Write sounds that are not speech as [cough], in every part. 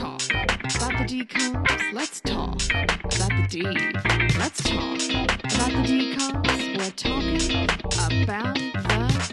talk about the D DCOMs. Let's talk about the D. Let's talk about the D DCOMs. We're talking about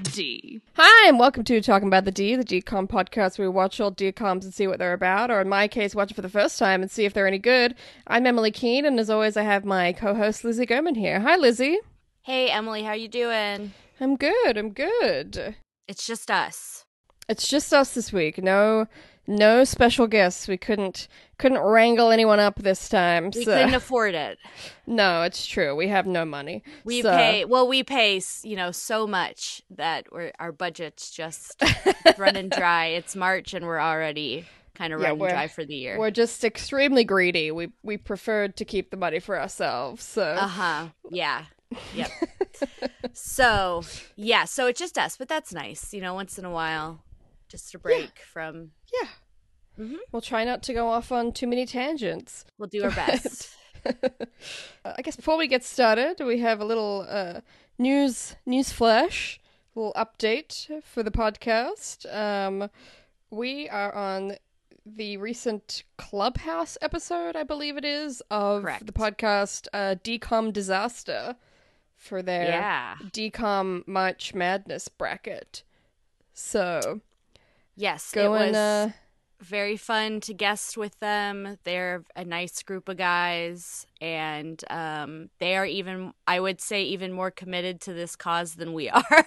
the D. Hi, and welcome to Talking About the D, the DCOM podcast where we watch old DCOMs and see what they're about, or in my case, watch it for the first time and see if they're any good. I'm Emily Keene, and as always, I have my co-host Lizzie Gorman here. Hi, Lizzie. Hey Emily, how you doing? I'm good. I'm good. It's just us. It's just us this week. No, no special guests. We couldn't couldn't wrangle anyone up this time. We so- couldn't afford it. [laughs] No, it's true. We have no money. We So- pay well. We pay you know so much that we're, our budget's just [laughs] running dry. It's March and we're already kind of Yeah, running dry for the year. We're just extremely greedy. We we preferred to keep the money for ourselves. So Uh huh. Yeah. Yep. [laughs] so yeah, so it's just us, but that's nice. You know, once in a while, just a break from. yeah, we'll try not to go off on too many tangents. We'll do our best. [laughs] I guess before we get started, we have a little uh, news news flash, little update for the podcast. Um, we are on the recent Clubhouse episode, I believe it is, of Correct. the podcast uh, DCOM Disaster for their Yeah. DCOM March Madness bracket. So Yes, go it and was. uh, very fun to guest with them. They're a nice group of guys, and um, they are even, I would say, even more committed to this cause than we [laughs] are.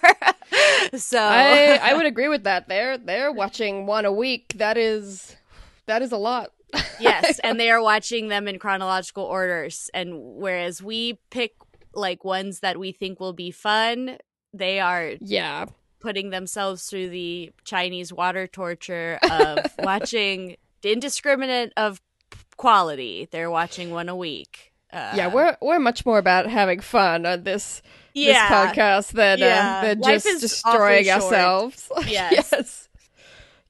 so I I would agree with that. They're they're watching one a week. That is that is a lot. [laughs] yes, and they are watching them in chronological orders. And whereas we pick like ones that we think will be fun, they are yeah. Putting themselves through the Chinese water torture of [laughs] watching indiscriminate of quality. They're watching one a week. Uh, Yeah, we're we're much more about having fun on this Yeah. this podcast than Yeah. uh, than Life just destroying ourselves. [laughs] Yes.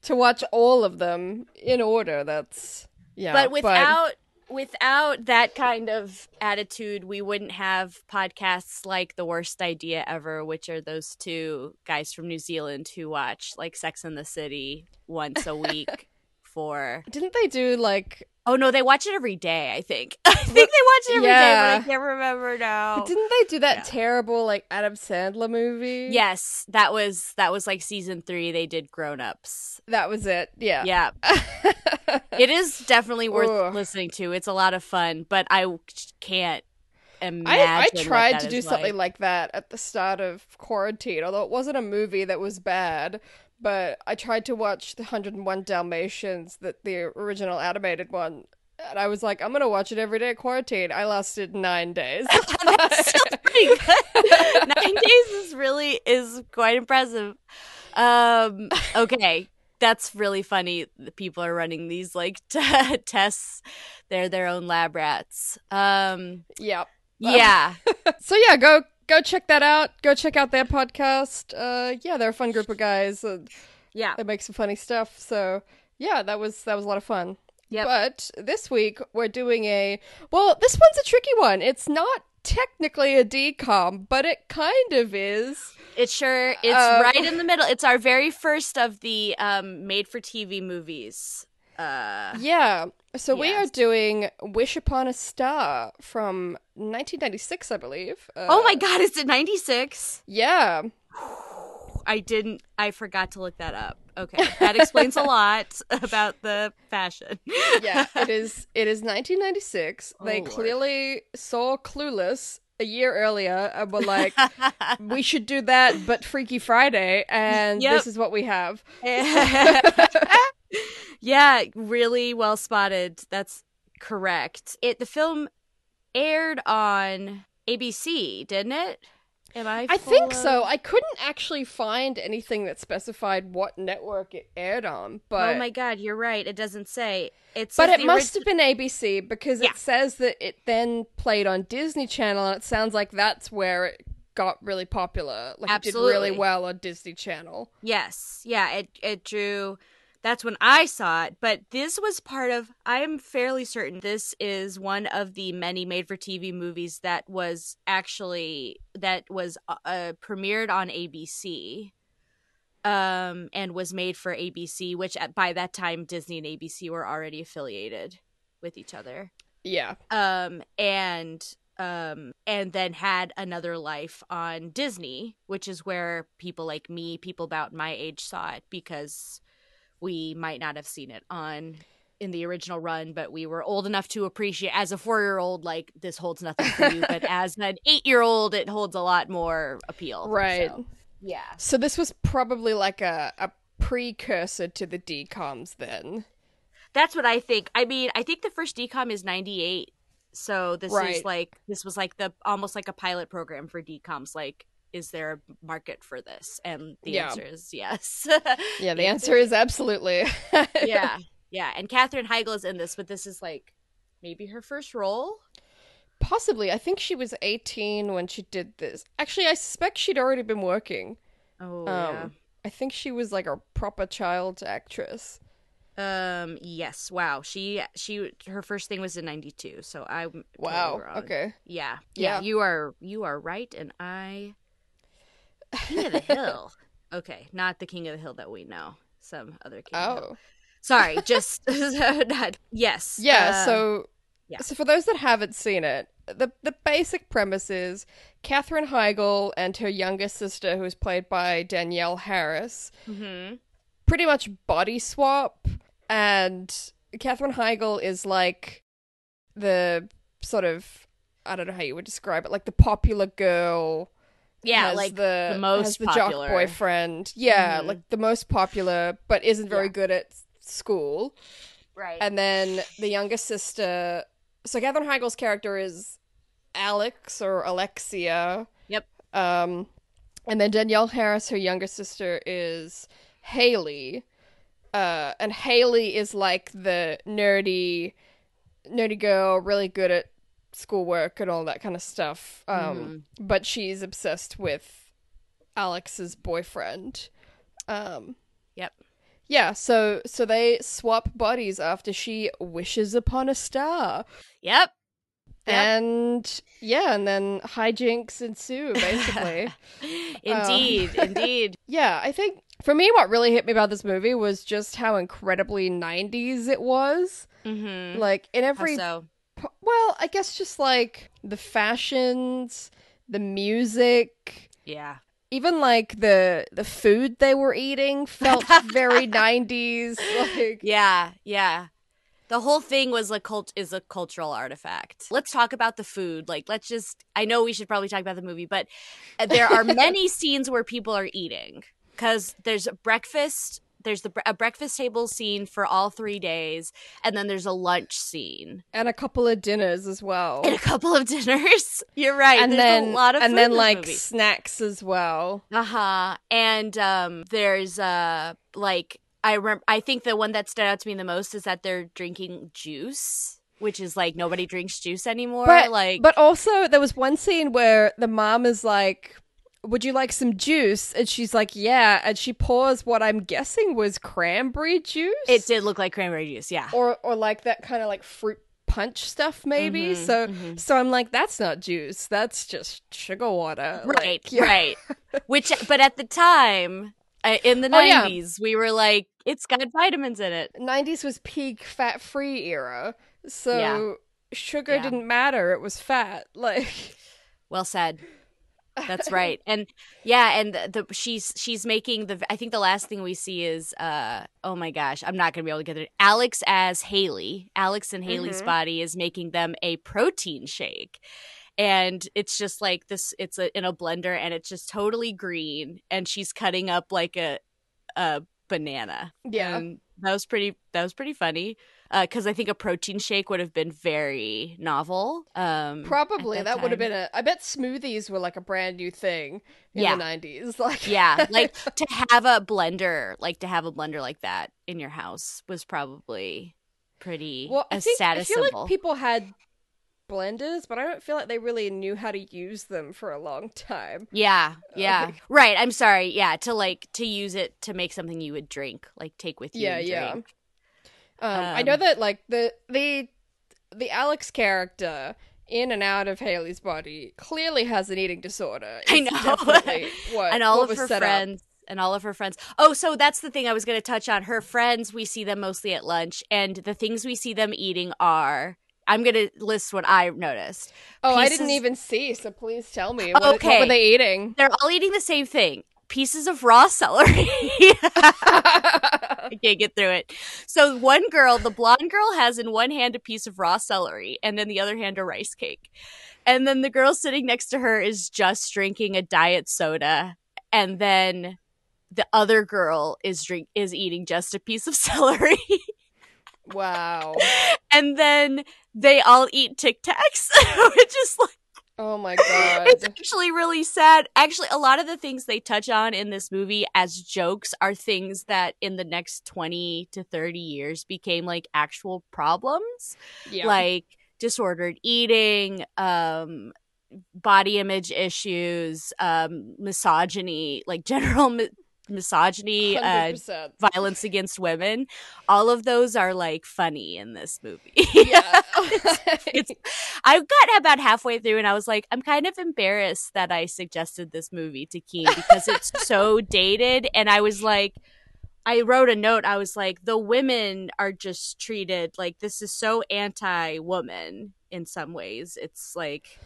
To watch all of them in order, that's yeah. but without without that kind of attitude, we wouldn't have podcasts like The Worst Idea Ever, which are those two guys from New Zealand who watch like Sex in the City once a week [laughs] for didn't they do like Oh no, they watch it every day, I think. [laughs] I think they watch it every day, Yeah. but I can't remember now. didn't they do that Yeah. terrible like Adam Sandler movie? Yes, that was that was like season 3 they did Grown Ups. that was it. Yeah. Yeah. [laughs] It is definitely worth Ugh. listening to. It's a lot of fun, but I can't imagine. I, I tried to do something like. like that at the start of quarantine, although it wasn't a movie that was bad. But I tried to watch the 101 Dalmatians, that the original animated one, and I was like, I'm gonna watch it every day at quarantine. I lasted nine days. [laughs] That's still pretty good. Nine days is really is quite impressive. Um, okay, that's really funny. The people are running these like [laughs] t- tests. They're their own lab rats. Um, yep. [laughs] yeah, [laughs] So yeah, go go check that out. Go check out their podcast. Uh, yeah, they're a fun group of guys. And yeah. they make some funny stuff. So yeah, that was that was a lot of fun. Yep. But this week we're doing a well, this one's a tricky one. It's not technically a DCOM, but it kind of is. It sure it's Uh, right in the middle. It's our very first of the um made for TV movies. Uh Yeah. So we are doing Wish Upon a Star from 1996, I believe. Uh, Oh my god, is it 96? Yeah. [sighs] [sighs] I didn't I forgot to look that up. Okay. That explains a [laughs] lot about the fashion. Yeah, it [laughs] is it is 1996. Oh, they Lord. clearly saw Clueless a year earlier and were like, we [laughs] should do that but Freaky Friday and Yep. this is what we have. yeah, really well spotted. That's correct. It the film aired on ABC, didn't it? Am I? I think so. I couldn't actually find anything that specified what network it aired on, oh but oh my god, you're right. It doesn't say. It's but it must have been ABC because Yeah. it says that it then played on Disney Channel, and it sounds like that's where it got really popular. Like it did really Absolutely. well on Disney Channel. Yes, yeah. It it drew. That's when I saw it. But this was part of. I am fairly certain this is one of the many made-for-TV movies that was actually that was uh, uh, premiered on ABC. um, and was made for ABC, which at, by that time Disney and ABC were already affiliated with each other. Yeah. Um, and um, and then had another life on Disney, which is where people like me, people about my age, saw it because we might not have seen it on in the original run, but we were old enough to appreciate as a four year old, like this holds nothing for you, but [laughs] as an eight year old, it holds a lot more appeal. Right. So, yeah. So this was probably like a, a precursor to the DComs then. That's what I think. I mean, I think the first DCOM is 98. So this Right. is like this was like the almost like a pilot program for DComs like is there a market for this? And the Yeah. answer is yes. Yeah, the [laughs] answer is absolutely. [laughs] yeah. Yeah, and Katherine Heigl is in this, but this is like maybe her first role. Possibly. I think she was 18 when she did this. Actually, I suspect she'd already been working. Oh, Um, I think she was like a proper child actress. Um, yes. Wow. She she her first thing was in 92, so I Wow. Okay. Yeah. Yeah. Yeah, you are you are right and I King of the [laughs] Hill. Okay, not the King of the Hill that we know. Some other King of the Hill. Oh. Sorry, [laughs] just [laughs] not yes. Yeah, uh, so yeah. so for those that haven't seen it, the the basic premise is Katherine Heigl and her younger sister, who is played by Danielle Harris, mhm. pretty much body swap, and Katherine Heigl is like the sort of I don't know how you would describe it, like the popular girl. Yeah, like the, the most the popular. jock boyfriend. Yeah, Mhm. like the most popular, but isn't very Yeah. good at school. right. And then the younger sister. So Katherine Heigl's character is Alex or Alexia. Yep. Um, and then Danielle Harris, her younger sister, is Haley. Uh, and Haley is like the nerdy, nerdy girl, really good at schoolwork and all that kind of stuff. Um, Mm-hmm. but she's obsessed with Alex's boyfriend. Um, Yep. yeah, so so they swap bodies after she wishes upon a star. Yep. Yep. And yeah, and then hijinks ensue [laughs] basically. indeed, [laughs] indeed. yeah, I think for me what really hit me about this movie was just how incredibly 90s it was. Mhm. Like in every so well, I guess just like the fashions, the music, yeah. even like the the food they were eating felt very [laughs] 90s like Yeah, yeah. The whole thing was a cult is a cultural artifact. Let's talk about the food. Like, let's just. I know we should probably talk about the movie, but uh, there are [laughs] many scenes where people are eating because there's breakfast. There's the a breakfast table scene for all three days, and then there's a lunch scene and a couple of dinners as well. and a couple of [laughs] dinners. You're right. and then a lot of and then like movie. snacks as well. Uh-huh. And um there's uh like I remember I think the one that stood out to me the most is that they're drinking juice, which is like nobody drinks juice anymore. But like but also there was one scene where the mom is like, "Would you like some juice?" And she's like, "Yeah," and she pours what I'm guessing was cranberry juice. it did look like cranberry juice, yeah. or or like that kind of like fruit punch stuff maybe. Mhm, so mhm. so I'm like, that's not juice. That's just sugar water. Right, Like, yeah. right. [laughs] Which but at the time uh, in the Oh, yeah. 90s, we were like it's got vitamins in it. 90s was peak fat free era. So Yeah. sugar didn't matter. It was fat. [laughs] Like Well said. That's [laughs] right. And yeah, and the, the she's she's making the I think the last thing we see is uh oh my gosh, I'm not going to be able to get it. Alex as Haley, Alex and Haley's Mhm. body is making them a protein shake. And it's just like this it's a, in a blender and it's just totally green and she's cutting up like a a banana. Yeah. And that was pretty that was pretty funny. Uh, cuz I think a protein shake would have been very novel. Um Probably that, that would have been a. I bet smoothies were like a brand new thing in Yeah. the nineties. [laughs] Like yeah like [laughs] to have a blender like to have a blender like that in your house was probably pretty well, I think I feel symbol like people had blenders, but I don't feel like they really knew how to use them for a long time. yeah [laughs] yeah Okay. right i'm sorry yeah to like to use it to make something you would drink like take with you Yeah, yeah. drink. Um, I know Um, that like the the the Alex character in and out of Haley's body clearly has an eating disorder. [laughs] I know. [laughs] what and all what of her set up. friends and all of her friends. Oh, so that's the thing I was going to touch on. Her friends, we see them mostly at lunch, and the things we see them eating are. I'm going to list what I noticed. Oh, I didn't even see, so please tell me. What, what Okay. were they eating? They're all eating the same thing pieces of raw celery. [laughs] I can't get through it. So one girl, the blonde girl, has in one hand a piece of raw celery, and in the other hand a rice cake. And then the girl sitting next to her is just drinking a diet soda, and then the other girl is drink is eating just a piece of [laughs] celery, wow. and then they all eat Tic Tacs, [laughs] which is like. Oh my [laughs] god. It's actually really sad. Actually, a lot of the things they touch on in this movie as jokes are things that in the next 20 to 30 years became like actual problems, yeah. like disordered eating, um body image issues, um misogyny, like [laughs] general mi- misogyny, uh violence against women. All of those are like funny in this movie. yeah. [laughs] it's I got about halfway through and I was like, I'm kind of embarrassed that I suggested this movie to Keene because it's [laughs] so dated. And I was like, I wrote a note. I was like, the women are just treated like this is so anti woman in some ways. It's like,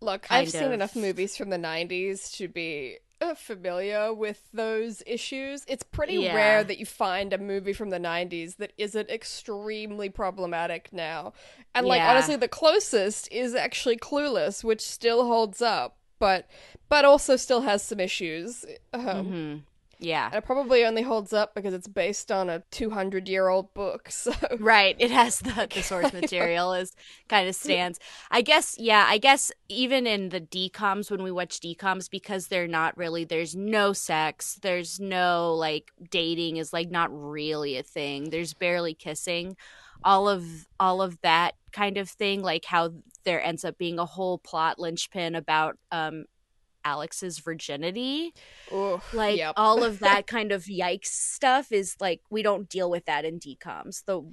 Look, I've seen enough movies from the 90s to be familiar with those issues. It's pretty Yeah. rare that you find a movie from the 90s that isn't extremely problematic now. And like Yeah. honestly the closest is actually Clueless, which still holds up, but but also still has some issues. Um, mhm. Yeah. And it probably only holds up because it's based on a 200 year old book. [laughs] So Right. It has the, the source [laughs] material is kind of stands. I guess, yeah, I guess even in the DCOMs, when we watch DCOMs, because they're not really, there's no sex, there's no like dating is like not really a thing. There's barely kissing. All of all of that kind of thing, like how there ends up being a whole plot linchpin about um Alex's virginity Ooh, like yep. all of that [laughs] kind of yikes stuff is like we don't deal with that in DCOMs though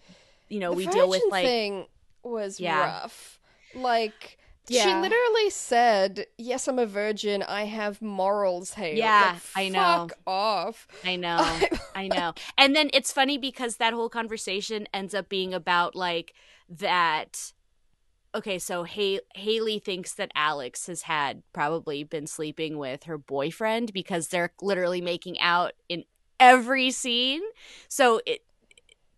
you know the we deal with like thing was Yeah. rough. Like she literally said, "Yes, I'm a virgin. I have morals, Haley." Yeah, Like, I know. Fuck off. i [laughs] know i know and then it's funny because that whole conversation ends up being about like that okay so ha- haley thinks that alex has had probably been sleeping with her boyfriend because they're literally making out in every scene so it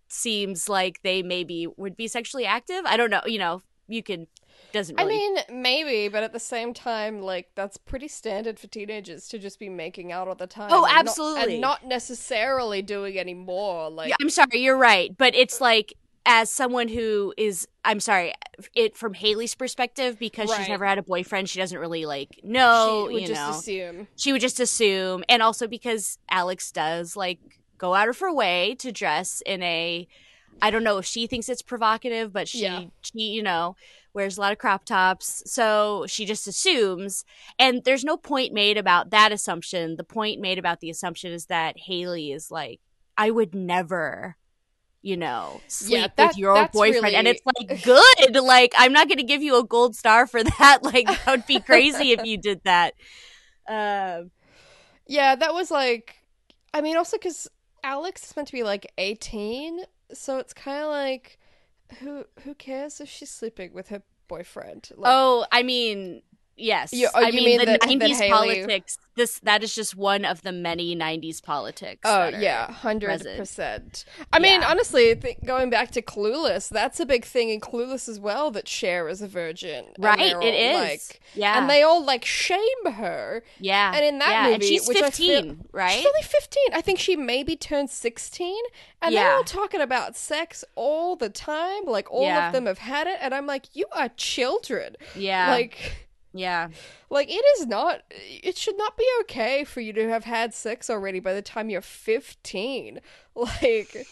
seems like they maybe would be sexually active i don't know you know you can doesn't I mean, maybe, but at the same time, like that's pretty standard for teenagers to just be making out all the time. Oh, and not- absolutely. and not necessarily doing any more. Like, Yeah, I'm sorry, you're right, but it's like as someone who is I'm sorry, it from Haley's perspective because she's never had a boyfriend, she doesn't really like know, she would you just know. assume. she would just assume and also because Alex does like go out of her way to dress in a I don't know if she thinks it's provocative, but she Yeah. she, you know, wears a lot of crop tops. So she just assumes and there's no point made about that assumption. The point made about the assumption is that Haley is like, I would never you know, sleep that- with your boyfriend. And it's like, good. [laughs] Like, I'm not going to give you a gold star for [laughs] that. Like, that would be crazy if you did that. Um, Yeah, that was like. I mean, also because Alex is meant to be like eighteen, so it's kind of like, who who cares if she's sleeping with her boyfriend? Like, Oh, I mean, yes. You- oh, I mean, mean the that- that '90s Haley- politics. This that is just one of the many '90s politics. Oh yeah, hundred present. percent. I mean, Yeah. honestly, th- going back to Clueless, that's a big thing in Clueless as well. That Cher is a virgin, right. all, is. Like, yeah, and they all like shame her. yeah, and in that yeah. and movie, she's which 15, feel- right? She's only fifteen. I think she maybe turned sixteen, and they're all talking about sex all the time. Like all Yeah. of them have had it, and I'm like, you are children. yeah, Like. Yeah, Like it is not it should not be okay for you to have had sex already by the time you're 15. [laughs] Like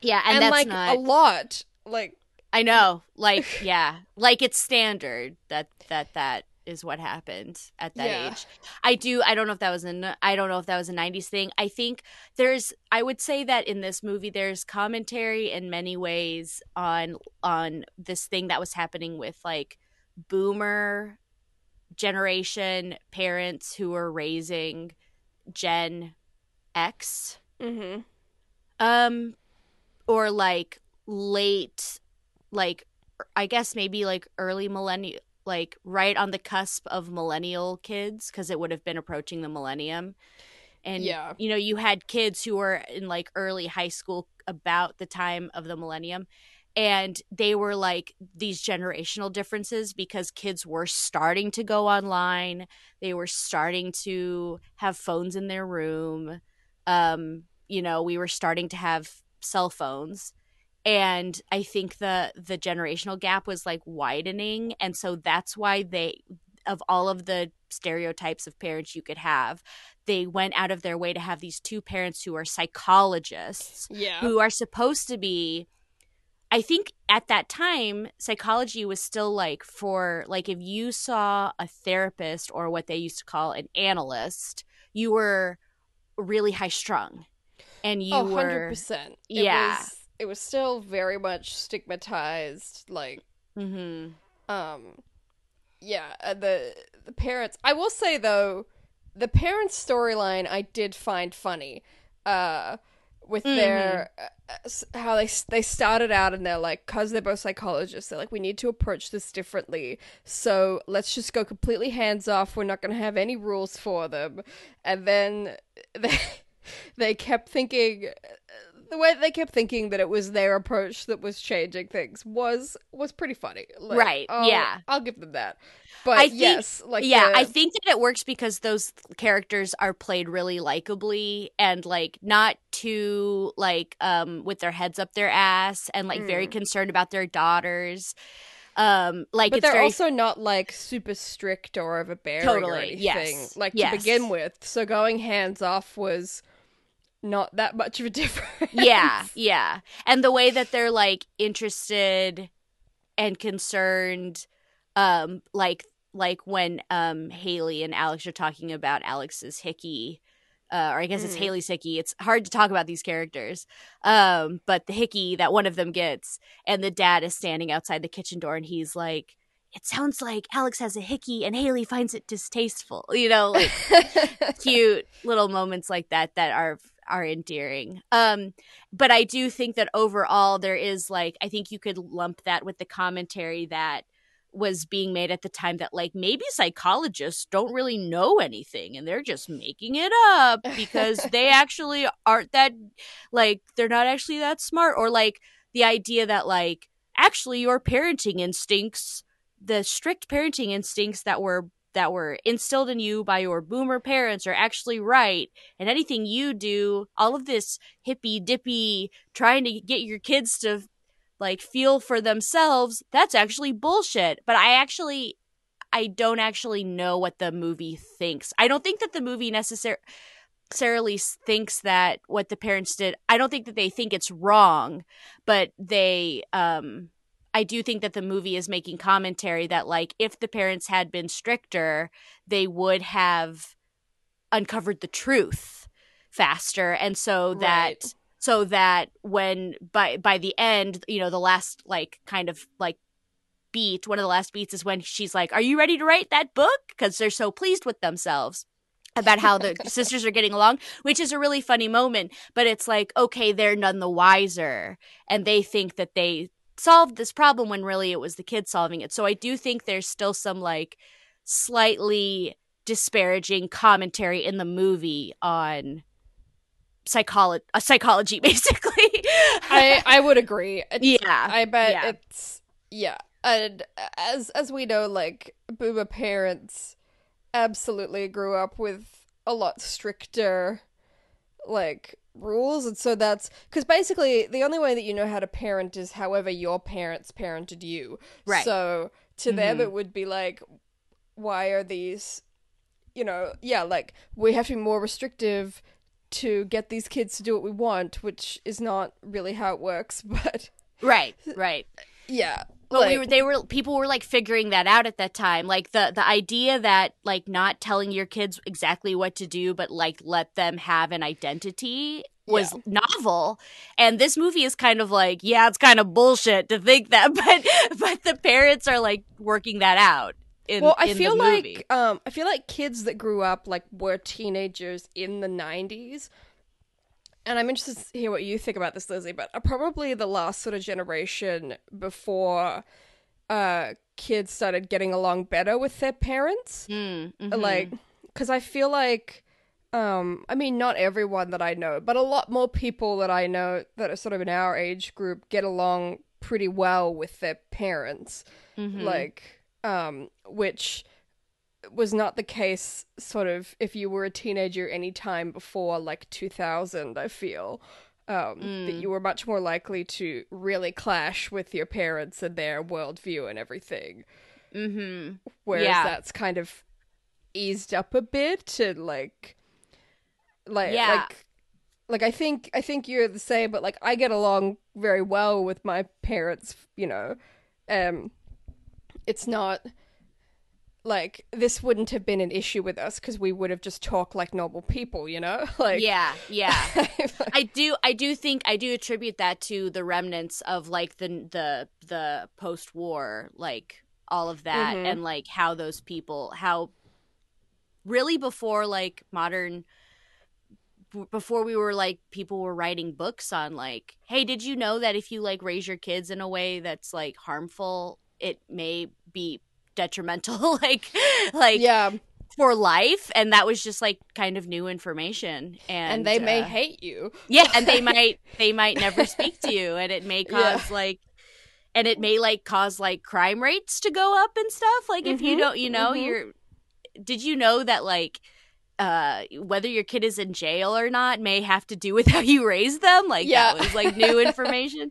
yeah. And, and, that's like not. a lot. Like I know, like, [laughs] yeah, like it's standard that that that is what happened at that Yeah. age. I do. I don't know if that was an. I don't know if that was a '90s thing. I think there's. I would say that in this movie, there's commentary in many ways on on this thing that was happening with like boomer generation parents who were raising Gen X, Mm-hmm. um, or like late, like I guess maybe like early millennial, like right on the cusp of millennial kids, because it would have been approaching the millennium. And Yeah. you know, you had kids who were in like early high school about the time of the millennium. And they were like these generational differences because kids were starting to go online. They were starting to have phones in their room. Um, you know, we were starting to have cell phones. And I think the the generational gap was like widening. And so that's why they of all of the stereotypes of parents you could have, they went out of their way to have these two parents who are psychologists Yeah. who are supposed to be I think at that time psychology was still like for like if you saw a therapist or what they used to call an analyst, you were really high strung. And you oh, were 100%. It Yeah. Was, it was still very much stigmatized. Like, mm-hmm. um, yeah, uh, the the parents. I will say though, the parents' storyline I did find funny. Uh, with mm-hmm. their uh, uh how they they started out and they're like, cause they're both psychologists. They're like, we need to approach this differently. So let's just go completely hands off. We're not gonna have any rules for them. And then [laughs] they they kept thinking uh, the way they kept thinking that it was their approach that was changing things was was pretty funny. Like, Right, I'll- yeah. I'll give them that. But I think- yes, like yeah, the- I think that it works because those characters are played really likably and like not too like um with their heads up their ass and like very Mm. concerned about their daughters. Um like but they're very also not like super strict or overbearing or Totally, anything. yes, Like yes. to begin with, so going hands off was not that much of a [laughs] difference. yeah, yeah. And the way that they're like interested and concerned um like like when um Haley and Alex are talking about Alex's hickey uh, or I guess it's Mhm. Haley's hickey. It's hard to talk about these characters. Um, but the hickey that one of them gets, and the dad is standing outside the kitchen door, and he's like, "It sounds like Alex has a hickey, and Haley finds it distasteful." You know, like [laughs] cute little moments like that that are are endearing. Um, but I do think that overall there is like I think you could lump that with the commentary that was being made at the time that like maybe psychologists don't really know anything and they're just making it up [laughs] because they actually aren't that like they're not actually that smart or like the idea that like actually your parenting instincts the strict parenting instincts that were that were instilled in you by your boomer parents are actually right. And anything you do all of this hippy dippy trying to get your kids to like feel for themselves that's actually bullshit. But i actually i don't actually know what the movie thinks. I don't think that the movie necessar- necessarily thinks that what the parents did. I don't think that they think it's wrong but they um I do think that the movie is making commentary that like if the parents had been stricter, they would have uncovered the truth faster and so that Right. so that when by by the end, you know, the last like kind of like beat, one of the last beats is when she's like, "Are you ready to write that book?" because they're so pleased with themselves about how the [laughs] sisters are getting along, which is a really funny moment, but it's like, okay, they're none the wiser and they think that they solved this problem when really it was the kid solving it. So I do think there's still some like slightly disparaging commentary in the movie on psychology uh, psychology [laughs] basically. I I would agree. It's- yeah. I bet yeah. it's yeah. And as as we know, like boomer parents absolutely grew up with a lot stricter like rules and so that's because basically the only way that you know how to parent is however your parents parented you Right. so to them Mhm. it would be like why are these you know yeah like we have to be more restrictive to get these kids to do what we want which is not really how it works [laughs] but right, right. yeah But we were they were people were like figuring that out at that time. Like the the idea that like not telling your kids exactly what to do but like let them have an identity was novel. And this movie is kind of like, yeah, it's kind of bullshit to think that, [laughs] but but the parents are like working that out. In, well, I feel the movie. like um, I feel like kids that grew up like were teenagers in the '90s and I'm interested to hear what you think about this, Lizzie, but are probably the last sort of generation before uh, kids started getting along better with their parents. Mm, mhm. Like, because I feel like, um, I mean, not everyone that I know, but a lot more people that I know that are sort of in our age group get along pretty well with their parents. Mhm. Like, um, which was not the case sort of if you were a teenager any time before like 2000 i feel um, that Mm. you were much more likely to really clash with your parents and their worldview and everything mm-hmm. whereas Yeah. that's kind of eased up a bit and like like Yeah. like like i think i think you're the same but like i get along very well with my parents you know um it's not like this wouldn't have been an issue with us because we would have just talked like normal people you know [laughs] like yeah, yeah. [laughs] I do I do think I do attribute that to the remnants of like the the the post-war like all of that Mhm. and like how those people how really before like modern before we were like people were writing books on like hey did you know that if you like raise your kids in a way that's like harmful it may be detrimental [laughs] like like yeah. for life. And that was just like kind of new information. And, and, they may uh, hate you. Yeah and they [laughs] might they might never speak to you. And it may Yeah. cause like and it may like cause like crime rates to go up and stuff. Like if you Mhm, don't you know mhm. you're did you know that like uh whether your kid is in jail or not may have to do with how you raise them? Like Yeah. that was like new [laughs] information.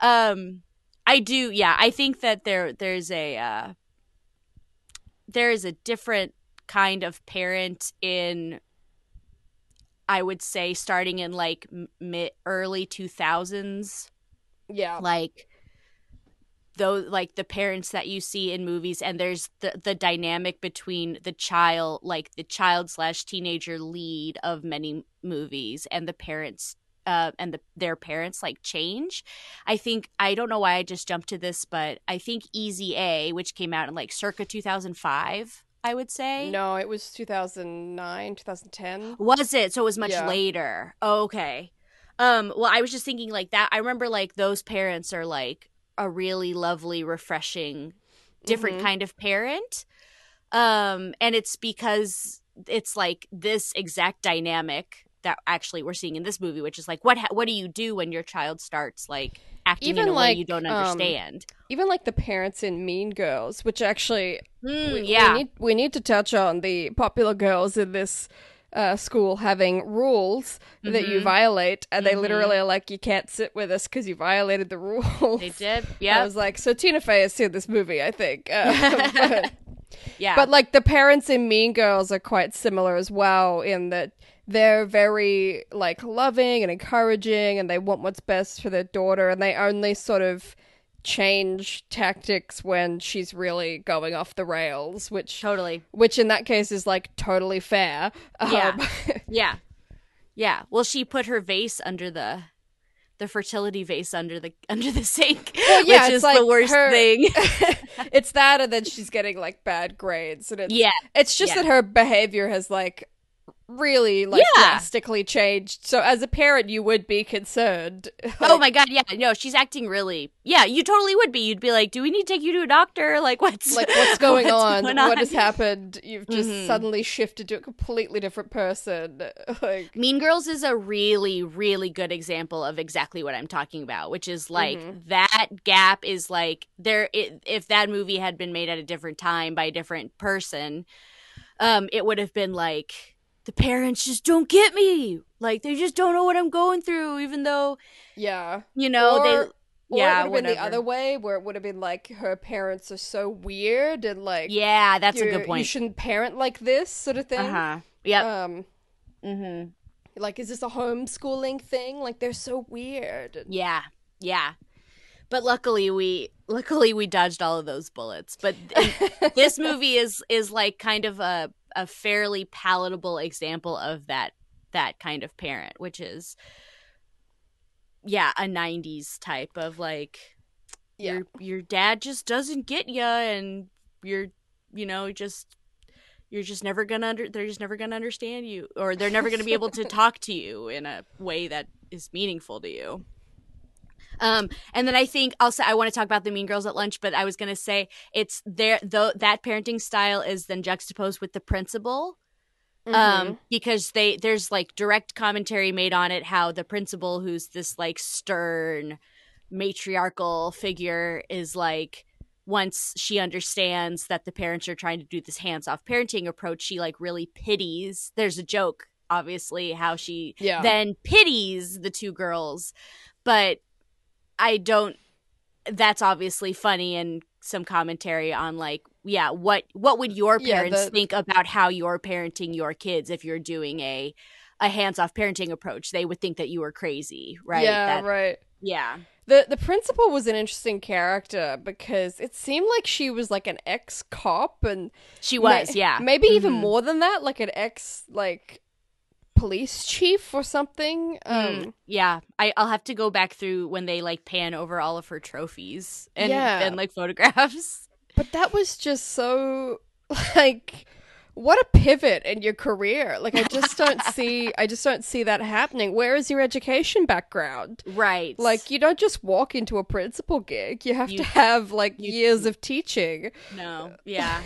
Um i do yeah i think that there there's a uh there is a different kind of parent in i would say starting in like mid early 2000s yeah. Like those like the parents that you see in movies and there's the the dynamic between the child like the child slash teenager lead of many movies and the parents uh and the their parents like change i think i don't know why i just jumped to this but i think easy a which came out in like circa 2005 i would say no it was 2009 2010 was it? So it was much Yeah. later. okay. Um, well, I was just thinking like that. I remember like those parents are like a really lovely, refreshing, different Mhm. kind of parent. Um, and it's because it's like this exact dynamic that actually we're seeing in this movie, which is like what ha- what do you do when your child starts like acting Even, in a way like, you don't um, understand? even like the parents in mean girls which actually Mm, we, yeah, we need, we need to touch on the popular girls in this uh, school having rules that you Mhm. violate, and they Mhm. literally are like, "You can't sit with us because you violated the [laughs] rules." they did. Yeah. I was like, so Tina Fey has seen this movie, I think. Uh, [laughs] but, yeah. but like the parents in Mean Girls are quite similar as well in that they're very like loving and encouraging, and they want what's best for their daughter, and they only sort of change tactics when she's really going off the rails, which totally. which in that case is like totally fair. Yeah. Um, [laughs] Yeah. Yeah. Well, she put her vase under the the fertility vase under the [laughs] under the sink, Well, yeah, which it's is like the worst her- thing. [laughs] it's that, and then she's getting like bad grades, and it's yeah. it's just Yeah. that her behavior has like really like Yeah. drastically changed. So as a parent, you would be concerned. [laughs] oh my god. Yeah. No, she's acting really. Yeah, you totally would be. You'd be like, "Do we need to take you to a doctor? [laughs] Like, what's Like what's going on? going What has happened? You've just Mhm. suddenly shifted to a completely different person. [laughs] Like Mean Girls is a really, really good example of exactly what I'm talking about, which is like Mhm. that gap is like there. It, if that movie had been made at a different time by a different person, um, it would have been like the parents just don't get me. Like they just don't know what I'm going through, even though yeah. you know or, they. yeah, it would have been the other way, where it would have been like her parents are so weird and like Yeah, that's a good point. You shouldn't parent like this sort of thing. Uh huh. Yep. Um, mm-hmm. like is this a homeschooling thing? Like they're so weird. Yeah, yeah. But luckily we luckily we dodged all of those bullets. But [laughs] this movie is is like kind of a a fairly palatable example of that that kind of parent, which is yeah, a 90s type of like Yeah. your your dad just doesn't get you and you're you know just you're just never gonna under they're just never gonna understand you or they're never gonna be able to [laughs] talk to you in a way that is meaningful to you um, and then I think also I want to talk about the Mean Girls at Lunch, but I was gonna say it's there though that parenting style is then juxtaposed with the principal. Mm-hmm. Um, because they there's like direct commentary made on it how the principal, who's this like stern matriarchal figure, is like once she understands that the parents are trying to do this hands off parenting approach, she like really pities. There's a joke, obviously, how she Yeah. then pities the two girls, but I don't. That's obviously funny and some commentary on like, yeah, what what would your Yeah, parents the- think about how you're parenting your kids if you're doing a a hands off parenting approach? They would think that you were crazy, right? Yeah, That- right. Yeah. The the principal was an interesting character because it seemed like she was like an ex cop and She ma- was, yeah. maybe even Mhm. more than that, like an ex like police chief or something. Um, Mm, yeah, I, I'll have to go back through when they like pan over all of her trophies and Yeah. and like [laughs] photographs. but that was just so [laughs] like what a pivot in your career. Like I just don't [laughs] see I just don't see that happening. Where is your education background? Right. Like you don't just walk into a principal gig. You have You- to have like you- years of teaching. no, yeah,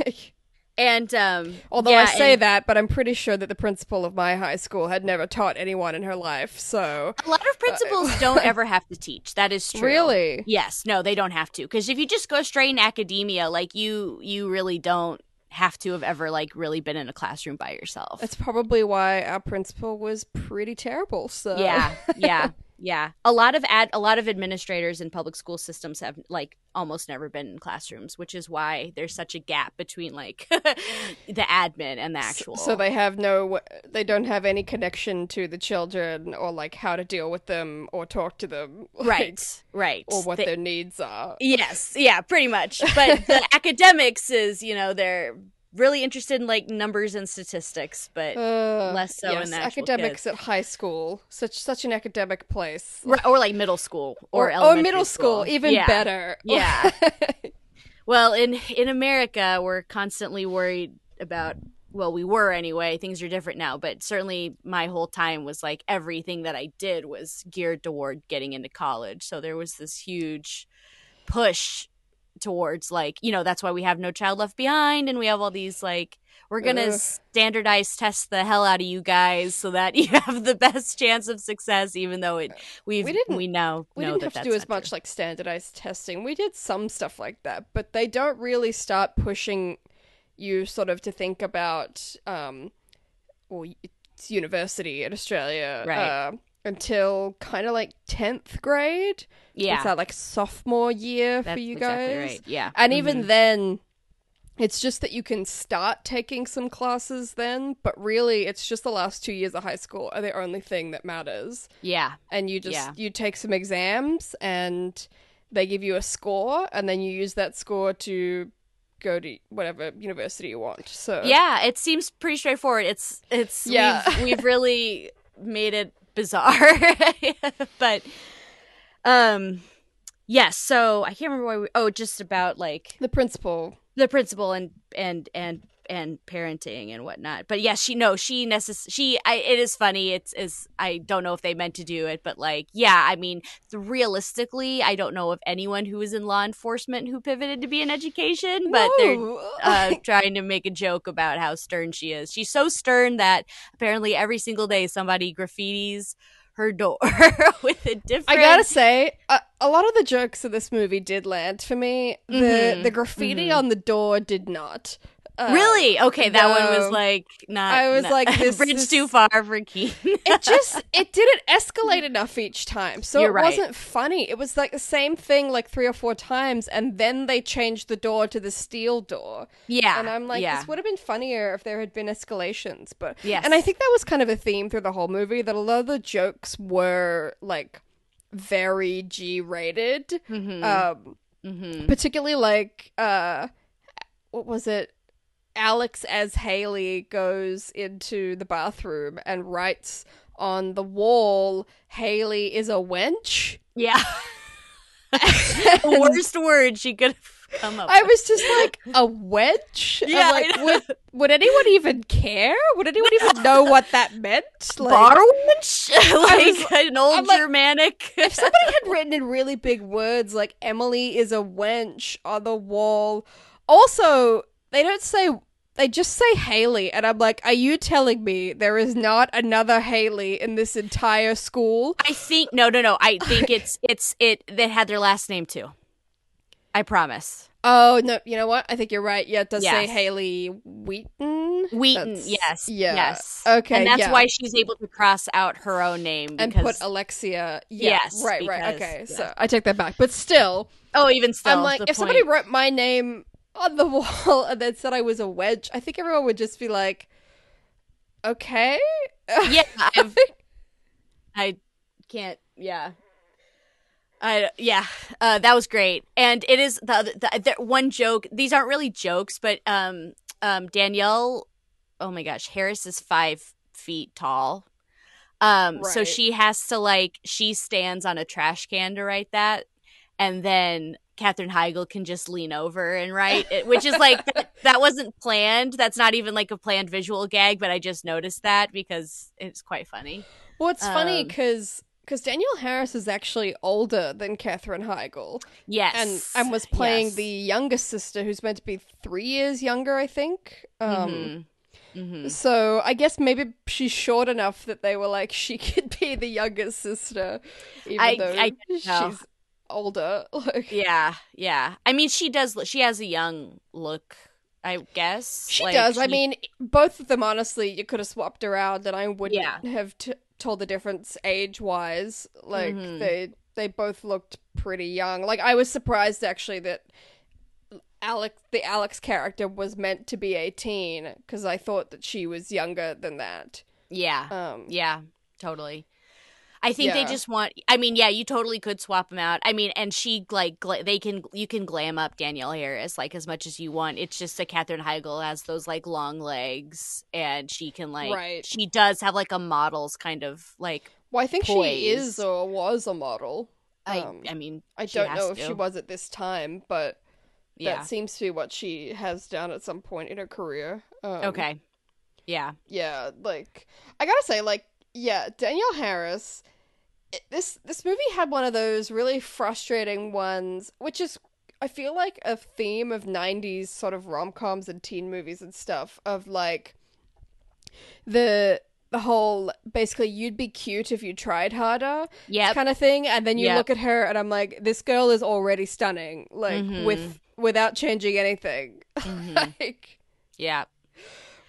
and um, Although yeah, I say and that, but I'm pretty sure that the principal of my high school had never taught anyone in her life. So a lot of principals don't [laughs] ever have to teach. That is true. really, Yes, no, they don't have to. Because if you just go straight in academia, like you, you really don't have to have ever like really been in a classroom by yourself. that's probably why our principal was pretty terrible. So yeah yeah [laughs] yeah. A lot of ad a lot of administrators in public school systems have like almost never been in classrooms which is why there's such a gap between like [laughs] the admin and the actual So they have no, they don't have any connection to the children or like how to deal with them or talk to them, [laughs] like, right right. or what They- their needs are. yes yeah pretty much. But the [laughs] academics is you know they're really interested in like numbers and statistics but Uh, less so in yes, actual academics kids. at high school, such such an academic place, Right, or like middle school or or, elementary middle school, even Yeah. better. Yeah. [laughs] Well, in in America, we're constantly worried about. Well, we were anyway. Things are different now, but certainly my whole time was like everything that I did was geared toward getting into college. So there was this huge push towards like you know that's why we have no child left behind and we have all these like we're gonna Ugh. standardize test the hell out of you guys so that [laughs] you have the best chance of success even though it we've We we, didn't- now we know didn't that have to do as much true. like standardized testing. We did some stuff like that, but they don't really start pushing you sort of to think about um well it's university in Australia Right. uh, until kind of like 10th grade. yeah It's that like sophomore year that's for you exactly guys. right yeah And Mhm. even then, it's just that you can start taking some classes then, but really it's just the last two years of high school are the only thing that matters. yeah And you just Yeah. you take some exams and they give you a score and then you use that score to go to whatever university you want. So Yeah, it seems pretty straightforward. It's it's Yeah. we've, we've really [laughs] made it bizarre. [laughs] but um yes, so I can't remember why we oh just about like the principal the principal and and and and parenting and whatnot. But yes, she no, she necess- she I, it is funny. It's is I don't know if they meant to do it, but like yeah, I mean realistically, I don't know of anyone who is in law enforcement who pivoted to be in education, but they're uh, [laughs] trying to make a joke about how stern she is. She's so stern that apparently every single day somebody graffitis her door [laughs] with a different. I gotta say, a, a lot of the jokes in this movie did land for me. The Mhm, the graffiti mhm. on the door did not. Uh, really okay. That one was like not. I was not- like, [laughs] this bridge is- too far for Keene. it just [laughs] it didn't escalate enough each time so You're it right. wasn't funny it was like the same thing like three or four times and then they changed the door to the steel door yeah, and i'm like yeah. this would have been funnier if there had been escalations but yeah. and i think that was kind of a theme through the whole movie that a lot of the jokes were like very g rated Mhm, um mhm. particularly like uh what was it alex as haley goes into the bathroom and writes on the wall haley is a wench yeah. [laughs] the worst word she could have come up with. I with. was just like a wedge. I'm Yeah, like, would would anyone even care? Would anyone even [laughs] know what that meant? Like, bar wench, [laughs] like was- an old like- Germanic. if somebody had written in really big words like Emily is a wench on the wall. Also, they don't say they just say Haley and I'm like, are you telling me there is not another Haley in this entire school? I think no, no, no. I think [laughs] it's it's it. They had their last name too. I promise. Oh, no, you know what? I think you're right. Yeah, it does say Haley Wheaton. Wheaton, That's- yes, yeah. yes. Okay, and that's yeah. why she's able to cross out her own name and put Alexia. Yeah, Yes, right, right. Okay, yeah. so I take that back. But still, oh, even still, I'm like, if somebody wrote my name on the [laughs] wall and then said I was a wedge, I think everyone would just be like, okay. yeah, [laughs] I've, I can't. Yeah, I yeah, uh, that was great, and it is the, the, the one joke. These aren't really jokes, but um, um, Danielle, oh my gosh, Harris is five feet tall. Um, so she has to like she stands on a trash can to write that, and then Katherine Heigl can just lean over and write it, which is like that, [laughs] that wasn't planned. That's not even like a planned visual gag, but I just noticed that because it's quite funny. Well, it's funny Um, because because Danielle Harris is actually older than Katherine Heigl, Yes, and and was playing Yes. the younger sister, who's meant to be three years younger, I think. Um, Mhm. Mhm. So I guess maybe she's short enough that they were like she could be the younger sister, even I- though I she's older. [laughs] Like Yeah, yeah. I mean, she does. She has a young look, I guess. she Like, does. I mean, both of them honestly, you could have swapped around, and I wouldn't Yeah. have t- told the difference age wise. Like Mhm. they they both looked pretty young. Like I was surprised actually that. Alex, the Alex character was meant to be eighteen because I thought that she was younger than that. yeah, Um, yeah, totally. I think they just want. I mean, yeah, you totally could swap them out. I mean, and she like gla- they can you can glam up Danielle Harris like as much as you want. It's just that Katherine Heigl has those like long legs, and she can like Right. she does have like a model's kind of like. Well, I think she is or was a model. I Um, I mean, I don't know if to. she was at this time, but Yeah. that seems to be what she has done at some point in her career. Um, okay. Yeah. Yeah, like I gotta say, like, yeah, Danielle Harris. it- This this movie had one of those really frustrating ones, which is I feel like a theme of '90s sort of rom coms and teen movies and stuff of like the the whole basically you'd be cute if you tried harder yeah kind of thing and then you Yep. look at her and i'm like this girl is already stunning like Mhm. with without changing anything [laughs] Mhm. like Yeah.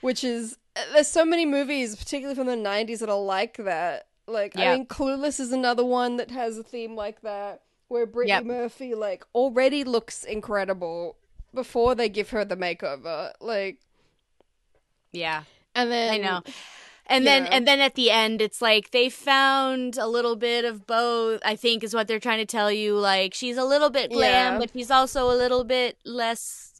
which is Uh, there's so many movies particularly from the 90s that are like that like i mean clueless is another one that has a theme like that where brittany Yep. murphy like already looks incredible before they give her the makeover like Yeah. and then I know. [sighs] And then know. and then at the end it's like they found a little bit of both, I think is what they're trying to tell you. Like she's a little bit glam, Yeah. but she's also a little bit less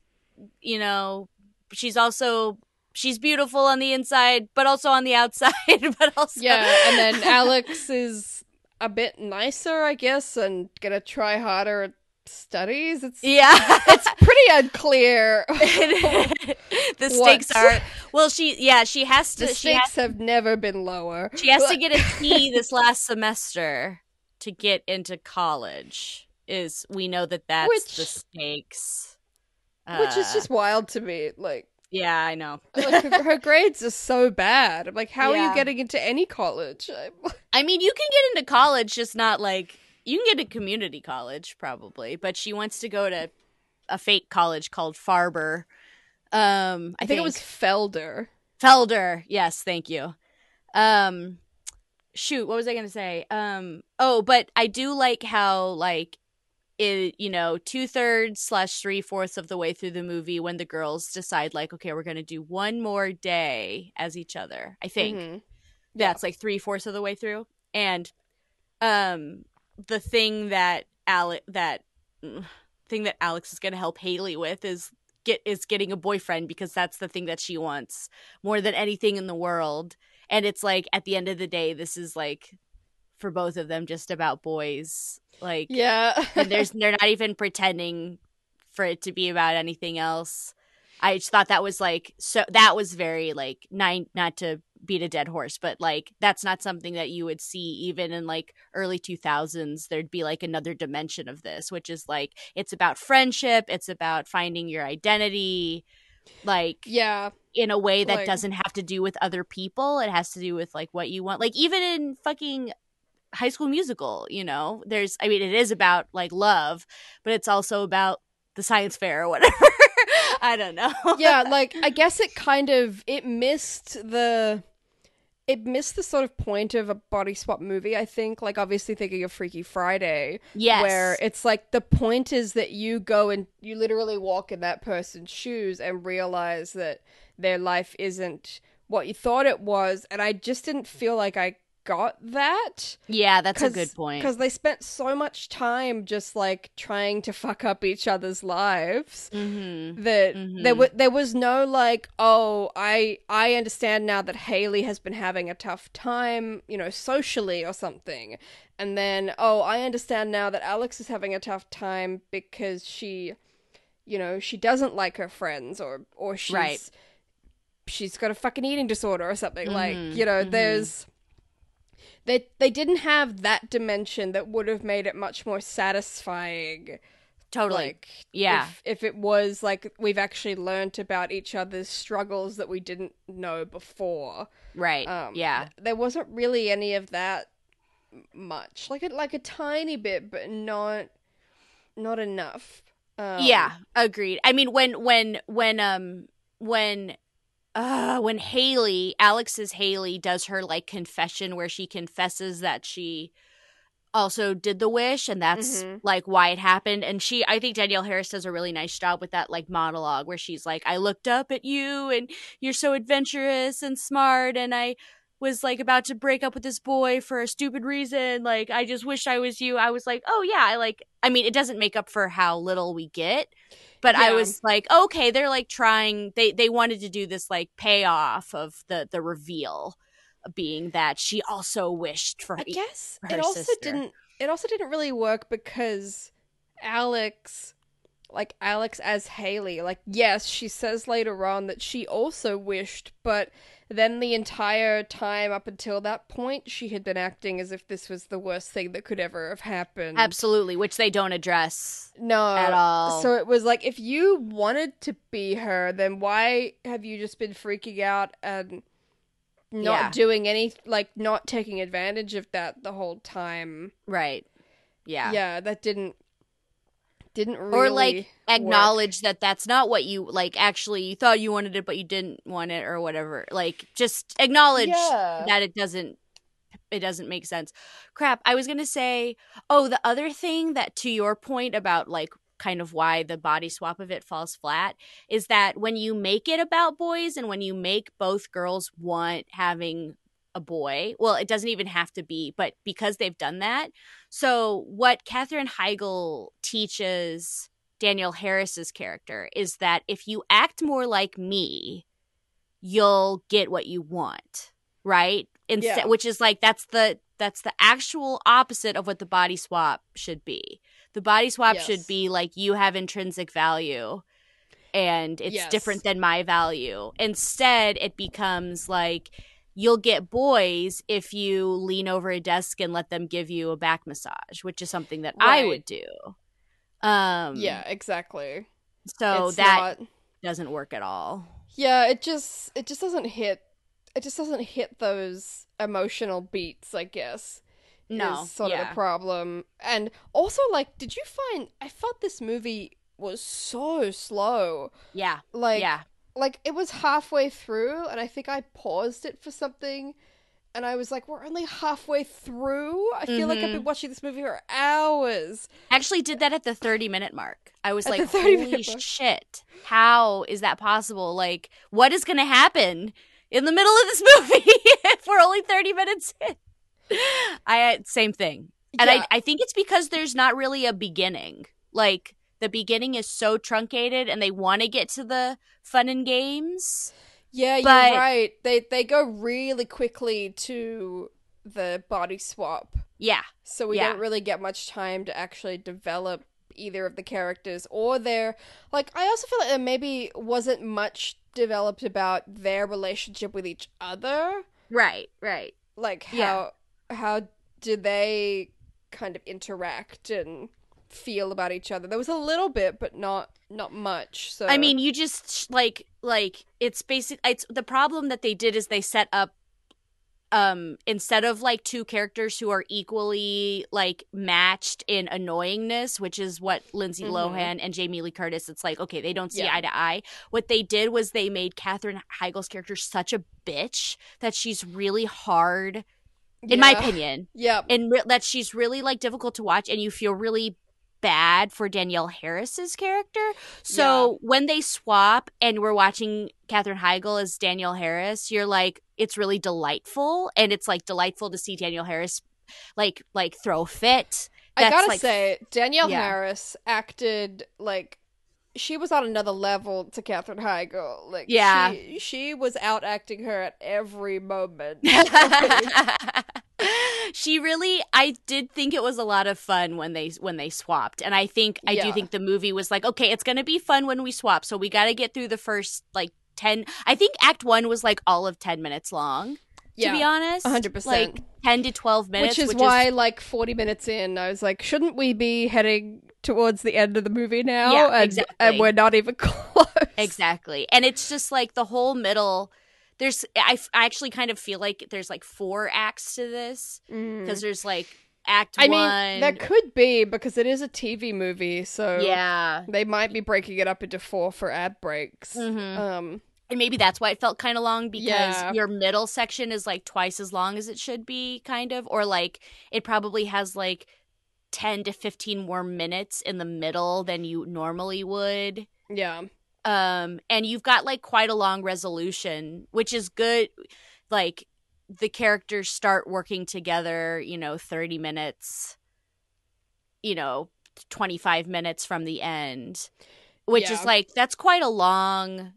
you know, she's also she's beautiful on the inside, but also on the outside, [laughs] but also Yeah, and then [laughs] Alex is a bit nicer, I guess, and gonna try harder at studies. It's Yeah. [laughs] it's pretty unclear. the stakes are well she yeah, she has to the she has stakes have never been lower. She has to get a T this last semester to get into college. Is we know that that's Which- the stakes. which is Uh, just wild to me. Like, yeah, I know. [laughs] like her, her grades are so bad. I'm like, how are you getting into any college? I'm- [laughs] mean, you can get into college, just not like you can get a community college probably, but she wants to go to a fake college called Farber. Um, I, I think it was Felder. Felder. Yes, thank you. Um shoot, what was I going to say? Um oh, but I do like how like it, you know, two thirds slash three fourths of the way through the movie when the girls decide like, okay, we're gonna do one more day as each other. I think Mhm. that's like three fourths of the way through, and um, the thing that Alex that thing that Alex is gonna help Haley with is get is getting a boyfriend because that's the thing that she wants more than anything in the world. And it's like at the end of the day, this is like for both of them just about boys. Like Yeah. [laughs] and there's they're not even pretending for it to be about anything else. I just thought that was like so that was very like nine not to beat a dead horse, but like that's not something that you would see even in like early 2000s. There'd be like another dimension of this, which is like it's about friendship, it's about finding your identity, like yeah. in a way that Like- doesn't have to do with other people. It has to do with like what you want. Like even in fucking High School Musical, you know, there's I mean it is about like love, but it's also about the science fair or whatever. [laughs] I don't know. yeah, [laughs] like I guess it kind of it missed the it missed the sort of point of a body swap movie, I think. Like obviously thinking of Freaky Friday. yes. Where it's like the point is that you go and you literally walk in that person's shoes and realize that their life isn't what you thought it was. And I just didn't feel like I got that. yeah, that's a good point. Because they spent so much time just like trying to fuck up each other's lives Mm-hmm. that Mhm. there was there was no like oh I I understand now that Haley has been having a tough time you know socially or something and then oh I understand now that Alex is having a tough time because she you know she doesn't like her friends or or she's Right. she's got a fucking eating disorder or something like Mhm, you know mhm. there's they they didn't have that dimension that would have made it much more satisfying Totally. like Yeah. if, if it was like we've actually learnt about each other's struggles that we didn't know before right. um yeah. th- there wasn't really any of that much like a, like a tiny bit but not not enough um, yeah. Agreed. I mean when when when um when uh when Haley, Alex's Haley does her like confession where she confesses that she also did the wish and that's Mhm. like why it happened. And she I think Danielle Harris does a really nice job with that like monologue where she's like I looked up at you and you're so adventurous and smart and I was like about to break up with this boy for a stupid reason. Like I just wish I was you. I was like oh yeah I like I mean it doesn't make up for how little we get but I was like okay they're like trying they they wanted to do this like payoff of the the reveal being that she also wished for i guess it also sister. didn't it also didn't really work because alex like alex as haley like yes she says later on that she also wished but then the entire time up until that point she had been acting as if this was the worst thing that could ever have happened. Absolutely which they don't address no. at all. so it was like if you wanted to be her then why have you just been freaking out and not Yeah. doing any like not taking advantage of that the whole time? Right. Yeah. Yeah, that didn't didn't really or like work. acknowledge that that's not what you like actually you thought you wanted it but you didn't want it or whatever like just acknowledge Yeah. that it doesn't it doesn't make sense crap i was gonna say oh the other thing that to your point about like kind of why the body swap of it falls flat is that when you make it about boys and when you make both girls want having a boy well it doesn't even have to be but because they've done that so what Katherine Heigl teaches Danielle Harris's character is that if you act more like me, you'll get what you want, right? Instead, Yeah. which is like that's the that's the actual opposite of what the body swap should be. The body swap Yes. should be like you have intrinsic value and it's Yes. different than my value. Instead, it becomes like you'll get boys if you lean over a desk and let them give you a back massage, which is something that I would do. Um yeah exactly so It's that not- doesn't work at all. yeah it just it just doesn't hit it just doesn't hit those emotional beats i guess No. is sort of yeah. the problem and also like did you find i felt this movie was so slow yeah. like yeah. Like it was halfway through and i think i paused it for something and i was like we're only halfway through i feel like i've been mm-hmm. watching this movie for hours I Actually did that at the 30 minute mark. I was At like, holy shit. How is that possible? Like, what is going to happen in the middle of this [laughs] movie if we're only 30 minutes in? I same thing. And Yeah. I I think it's because there's not really a beginning. Like the beginning is so truncated and they want to get to the fun and games. yeah but- you're right they they go really quickly to the body swap Yeah. So we Yeah. don't really get much time to actually develop either of the characters or their like I also feel like there maybe wasn't much developed about their relationship with each other. Right, right. Like Yeah. how how did they kind of interact and feel about each other? There was a little bit but not not much. So I mean, you just like like it's basic it's the problem that they did is they set up um instead of like two characters who are equally like matched in annoyingness which is what lindsay Mhm. lohan and jamie lee curtis it's like okay they don't see Yeah. eye to eye what they did was they made katherine heigl's character such a bitch that she's really hard in my opinion Yep. and re- that she's really like difficult to watch and you feel really bad for Danielle Harris's character. So when they swap and we're watching Katherine Heigl as Danielle Harris, you're like it's really delightful and it's like delightful to see Danielle Harris like like throw fit. I gotta like, say, Danielle yeah. Harris acted like she was on another level to Katherine Heigl. Like, Yeah. she, she was out acting her at every moment. [laughs] [laughs] she really I did think it was a lot of fun when they when they swapped. And I think I do think the movie was like, okay, it's going to be fun when we swap. So we got to get through the first like 10 I think act 1 was like all of 10 minutes long. Yeah, To be honest, 100%. like ten to twelve minutes, which is why, like, 40 minutes in, I was like, shouldn't we be heading towards the end of the movie now? Yeah, and, exactly. and we're not even [laughs] close. Exactly. And it's just like the whole middle there's I actually kind of feel like there's like four acts to this Mm. because there's like act I 1 mean, there could be because it is a TV movie, so Yeah. they might be breaking it up into four for ad breaks. Mhm. Um, And maybe that's why it felt kind of long because Yeah. your middle section is like twice as long as it should be kind of or like it probably has like 10 to 15 more minutes in the middle than you normally would. yeah. um and you've got like quite a long resolution which is good like the characters start working together you know 30 minutes you know 25 minutes from the end which is like that's quite a long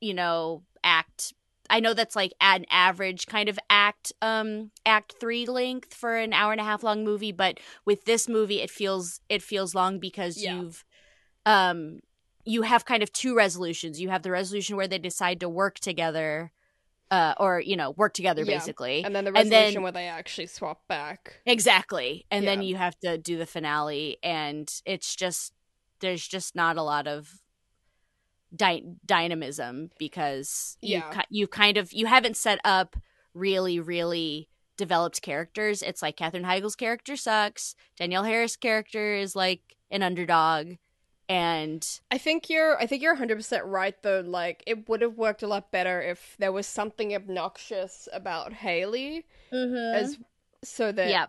you know act i know that's like an average kind of act um act 3 length for an hour and a half long movie but with this movie it feels it feels long because Yeah. you've um you have kind of two resolutions you have the resolution where they decide to work together uh or you know work together Yeah. basically And then the resolution then- where they actually swap back. Exactly. And then you have to do the finale and it's just there's just not a lot of dy- dynamism because you Yeah. ki- you kind of you haven't set up really really developed characters. It's like Katherine Heigl's character sucks. Danielle Harris character is like an underdog and I think you're I think you're 100% right though like it would have worked a lot better if there was something obnoxious about Haley mm-hmm. as so that yeah.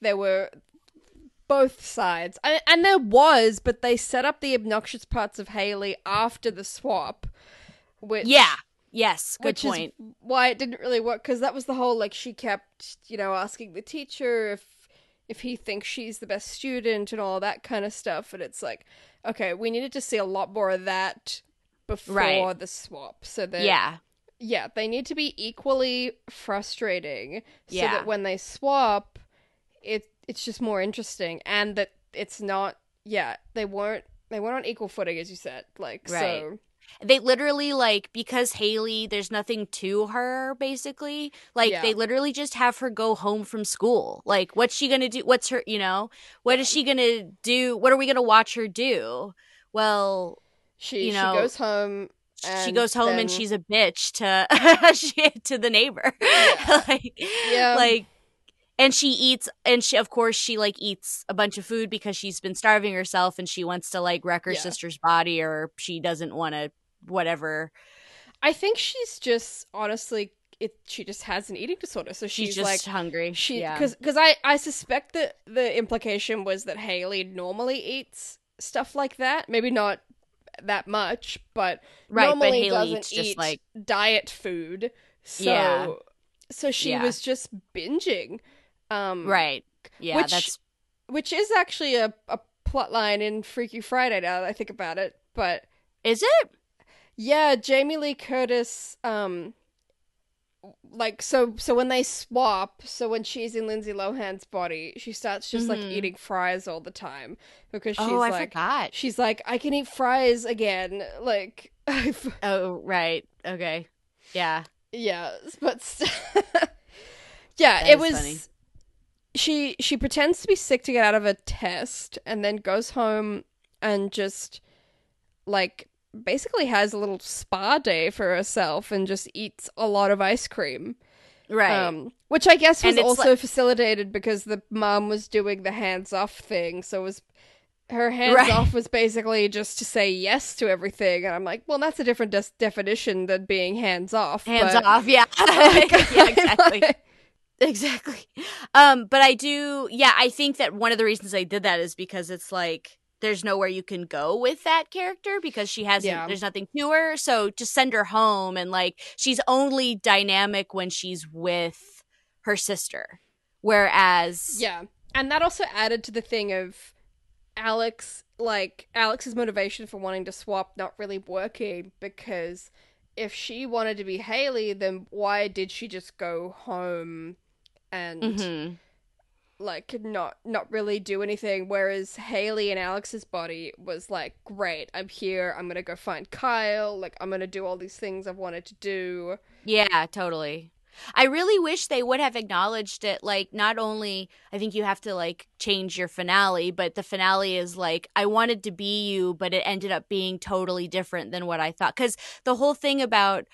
there were both sides. And, and there was, but they set up the obnoxious parts of Haley after the swap which Yeah. Yes, good which point. is why it didn't really work because that was the whole like she kept you know asking the teacher if if he thinks she's the best student and all that kind of stuff and it's like okay we needed to see a lot more of that before Right. the swap so that yeah. yeah they need to be equally frustrating so Yeah. that when they swap it it's just more interesting and that it's not yeah they weren't they weren't on equal footing as you said like Right. so they literally like because Haley there's nothing to her basically like Yeah. they literally just have her go home from school like what's she gonna do what's her you know what is she gonna do what are we gonna watch her do well she you know, she goes home she goes home and she's a bitch to [laughs] to the neighbor Yeah. [laughs] like Yeah. like and she eats and she of course she like eats a bunch of food because she's been starving herself and she wants to like wreck her Yeah. sister's body or she doesn't want to whatever. I think she's just honestly it she just has an eating disorder. So she's, she's, just like hungry. she yeah. because because I I suspect that the implication was that Haley normally eats stuff like that. Maybe not that much but Right, but normally Haley doesn't eats just, eat like- diet food. So Yeah. so she Yeah. was just binging um right yeah which- that's which is actually a a plot line in Freaky Friday now that I think about it but is it Yeah, Jamie Lee Curtis um like so so when they swap so when she's in lindsay lohan's body she starts just like Mhm. eating fries all the time because she's oh, like forgot. she's like i can eat fries again like [laughs] Oh, right. Okay. Yeah. yeah but [laughs] yeah That it was funny. She she pretends to be sick to get out of a test and then goes home and just like basically has a little spa day for herself and just eats a lot of ice cream Right. um, which I guess was also like- facilitated because the mom was doing the hands off thing. So it was her hands Right. off was basically just to say yes to everything. And I'm like, well, that's a different des- definition than being hands off. Hands but- off. Yeah. [laughs] yeah. [laughs] Exactly. Exactly. Um, but I do, yeah, I think that one of the reasons I did that is because it's like there's nowhere you can go with that character because she hasn't, Yeah. there's nothing to her. So just send her home and like she's only dynamic when she's with her sister. Whereas, yeah, and that also added to the thing of Alex, like Alex's motivation for wanting to swap, not really working because if she wanted to be Haley, then why did she just go home and Mhm. like not not really do anything whereas Haley and Alex's body was like great I'm here I'm going to go find Kyle like I'm going to do all these things I've wanted to do Yeah, totally. I really wish they would have acknowledged it. Like, not only I think you have to like change your finale, but the finale is like, I wanted to be you, but it ended up being totally different than what I thought. Because the whole thing about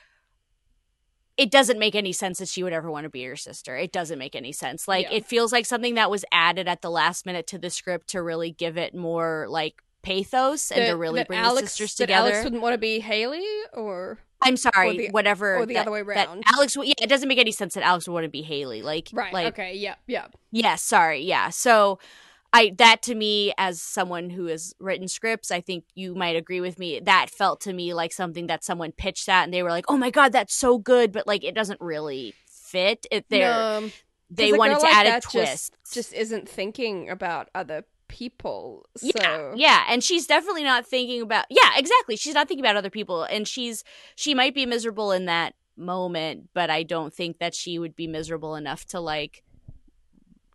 it doesn't make any sense that she would ever want to be your sister. It doesn't make any sense. Like, Yeah. it feels like something that was added at the last minute to the script to really give it more like pathos and to really bring Alex, the sisters that together. Alex wouldn't want to be Haley or I'm sorry, the- whatever. or the that- other way that around. Alex, yeah, it doesn't make any sense that Alex would want to be Haley. Like, right like, okay yeah yeah yeah, sorry, yeah. So, I that to me, as someone who has written scripts, I think you might agree with me. That felt to me like something that someone pitched that, and they were like, "Oh my god, that's so good," but like, it doesn't really fit. It there, No, they wanted to like add a twist. just, just isn't thinking about other people so Yeah, yeah, and she's definitely not thinking about. Yeah, exactly. She's not thinking about other people, and she's she might be miserable in that moment, but I don't think that she would be miserable enough to like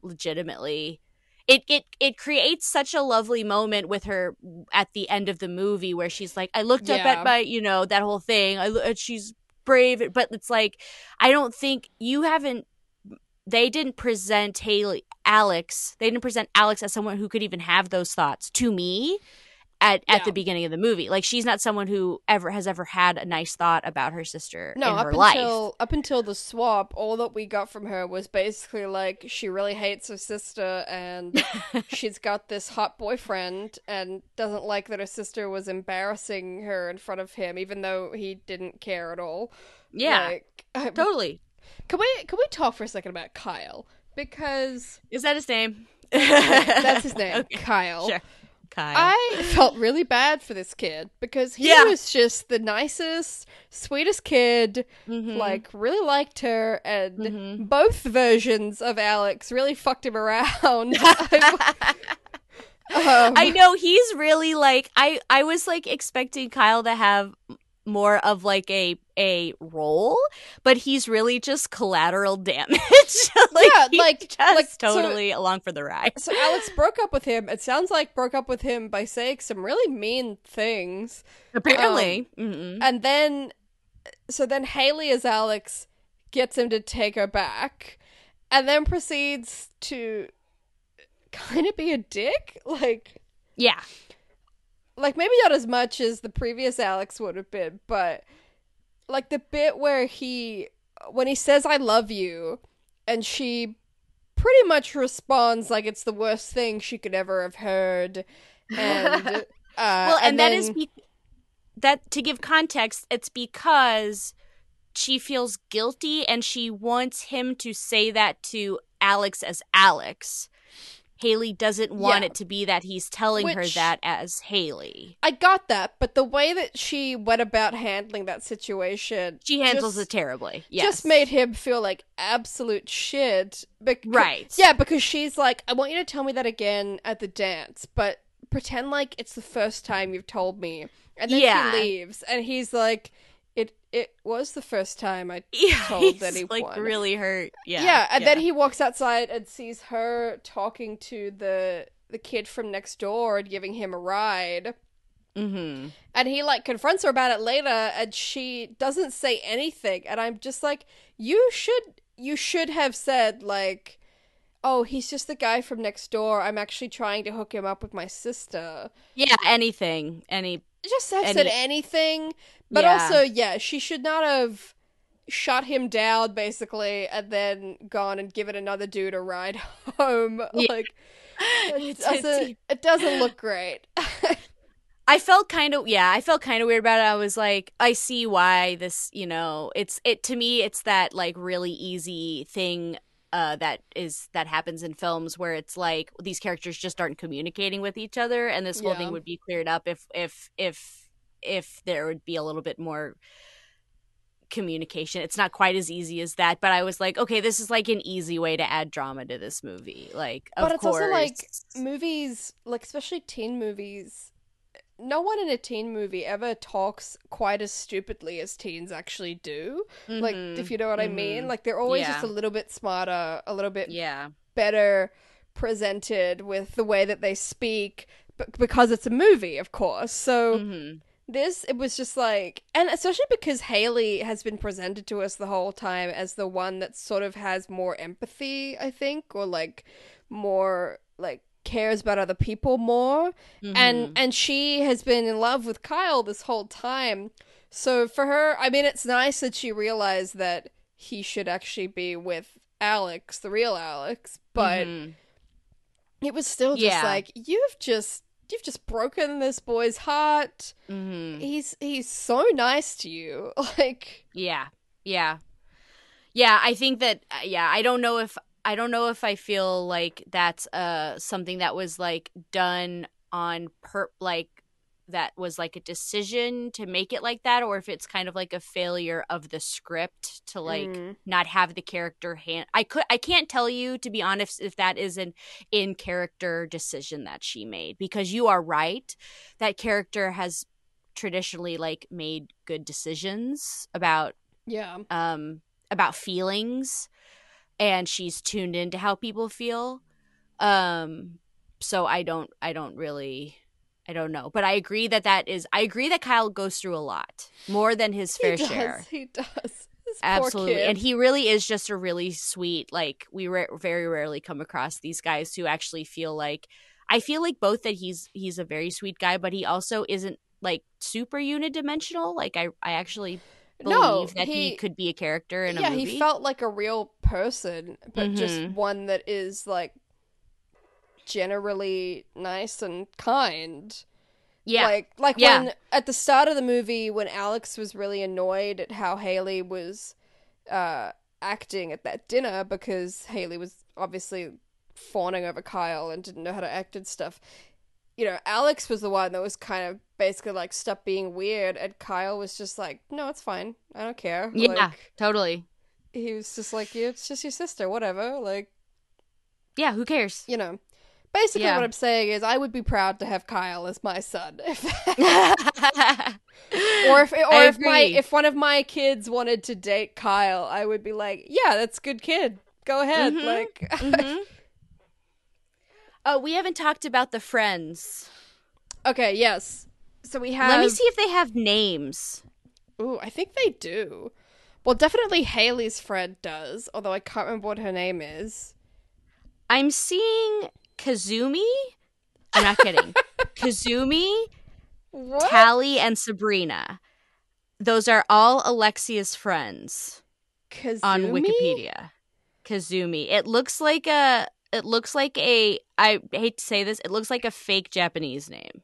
legitimately. It it it creates such a lovely moment with her at the end of the movie where she's like, I looked up at my, you know, that whole thing. I she's brave, but it's like I don't think you haven't. They didn't present Haley Alex. They didn't present Alex as someone who could even have those thoughts to me at at the beginning of the movie. Like she's not someone who ever has ever had a nice thought about her sister no in up her life. until up until the swap all that we got from her was basically like she really hates her sister and [laughs] she's got this hot boyfriend and doesn't like that her sister was embarrassing her in front of him even though he didn't care at all yeah, like, I- totally. can we can we talk for a second about kyle because Is that his name? that's his name [laughs] Okay, kyle Sure. Kyle. I felt really bad for this kid because he Yeah. was just the nicest, sweetest kid. Mhm. Like, really liked her, and Mhm. both versions of Alex really fucked him around. [laughs] [laughs] Um, I know he's really like I I was like expecting Kyle to have more of like a a role, but he's really just collateral [laughs] damage. [laughs] like, Yeah, like- [laughs] just like, so- totally along for the ride. so Alex broke up with him. It sounds like broke up with him by saying some really mean things. Apparently, Mm-mm. And then, so then Haley as Alex gets him to take her back, and then proceeds to kind of be a dick. Like, yeah, like maybe not as much as the previous Alex would have been, but like the bit where he, when he says "I love you," and she pretty much responds like it's the worst thing she could ever have heard, and [laughs] uh, well, and, that is then- be- that to give context, it's because she feels guilty and she wants him to say that to Alex as Alex. Haley doesn't want Yeah. it to be that he's telling her that as Haley. I got that, but the way that she went about handling that situation, She handles just, it terribly. Yes. Just made him feel like absolute shit. Bec- Right. Yeah, because she's like, I want you to tell me that again at the dance, but pretend like it's the first time you've told me. And then Yeah. she leaves, and he's like, it was the first time I [laughs] Yeah, told that he like won. really hurt. Yeah, Yeah, and then he walks outside and sees her talking to the the kid from next door and giving him a ride. Mm-hmm. And he like confronts her about it later and she doesn't say anything and I'm just like you should you should have said like oh he's just the guy from next door I'm actually trying to hook him up with my sister. Yeah, anything, any. Just have Any- said anything. But Yeah. also yeah, she should not have shut him down basically and then gone and given another dude a ride [laughs] home. Yeah. Like [laughs] it doesn't, it doesn't look great. [laughs] I felt kind of yeah, I felt kind of weird about it. I was like, I see why this, you know, it's it to me it's that like really easy thing uh that is that happens in films where it's like these characters just aren't communicating with each other and this whole Yeah. thing would be cleared up if if if if there would be a little bit more communication. It's not quite as easy as that, but I was like, okay, this is like an easy way to add drama to this movie. Like, of but it's course. also like movies, like especially teen movies. No one in a teen movie ever talks quite as stupidly as teens actually do. Like, Mhm, if you know what I mean, mhm. like they're always just a little bit smarter, a little bit yeah, better presented with the way that they speak, b- because it's a movie, of course. So hmm this it was just like and especially because Haley has been presented to us the whole time as the one that sort of has more empathy, I think, or like more like cares about other people more. Mm-hmm. And and she has been in love with Kyle this whole time. So for her, I mean it's nice that she realized that he should actually be with Alex, the real Alex, but Mhm. it was still just Yeah. like you've just you've just broken this boy's heart Mhm. he's he's so nice to you [laughs] like Yeah. Yeah. Yeah, I think that uh, yeah, I don't know if I don't know if I feel like that's uh something that was like done on per like that was like a decision to make it like that or if it's kind of like a failure of the script to like Mm. not have the character hand I could I can't tell you to be honest if that is an in character decision that she made because you are right that character has traditionally like made good decisions about yeah um about feelings and she's tuned into how people feel um so i don't i don't really i don't know but i agree that that is i agree that kyle goes through a lot more than his fair he share. He does. This absolutely and he really is just a really sweet like we ra- very rarely come across these guys who actually feel like i feel like both that he's he's a very sweet guy but he also isn't like super unidimensional. Like i i actually believe no that he, could be a character in yeah a movie Yeah, he felt like a real person but just Mhm. one that is like generally nice and kind yeah Like like Yeah. when at the start of the movie when Alex was really annoyed at how Haley was uh acting at that dinner because Haley was obviously fawning over Kyle and didn't know how to act and stuff. You know, Alex was the one that was kind of basically like stop being weird and Kyle was just like, No, it's fine. I don't care. yeah Like totally he was just like, Yeah, it's just your sister, whatever. Like, yeah who cares you know. Basically Yeah. what I'm saying is I would be proud to have Kyle as my son if [laughs] or if or if my if one of my kids wanted to date Kyle, I would be like, yeah, that's a good kid. Go ahead. Mhm. Like, [laughs] Mhm. Oh, we haven't talked about the friends. okay, yes. So we have. Let me see if they have names. Ooh, I think they do. Well, definitely Haley's friend does, although I can't remember what her name is. I'm seeing Kazumi. I'm not kidding. [laughs] Kazumi, What? Tally, and Sabrina. Those are all Alexia's friends on Wikipedia. Kazumi. It looks like a. It looks like a. I hate to say this. It looks like a fake Japanese name.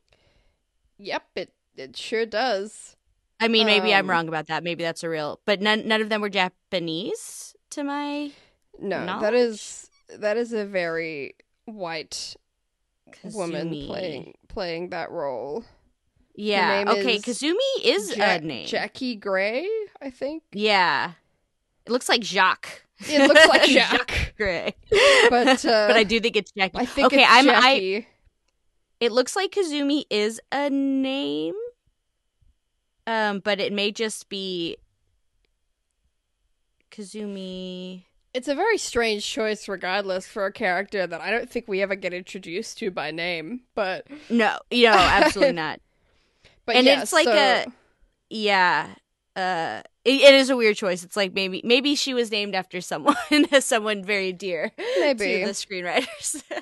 Yep, it it sure does. I mean, maybe I'm Um, wrong about that. Maybe that's a real. But none. None of them were Japanese. To my No, that Knowledge? is that is a very white woman playing playing that role. Yeah. Okay. is Kazumi is Ja- a name. Jackie Gray, I think. Yeah. It looks like Jacques. It looks like [laughs] Jacques. Gray. [laughs] But, uh, [laughs] but I do think it's Jackie. I think okay, it's I'm I it looks like Kazumi is a name. um, but it may just be Kazumi. It's a very strange choice, regardless, for a character that I don't think we ever get introduced to by name. But No, you know, absolutely [laughs] not. but And yeah, it's like so- a- Yeah, uh, it, it is a weird choice. It's like maybe maybe she was named after someone, [laughs] someone very dear maybe to the screenwriters. [laughs]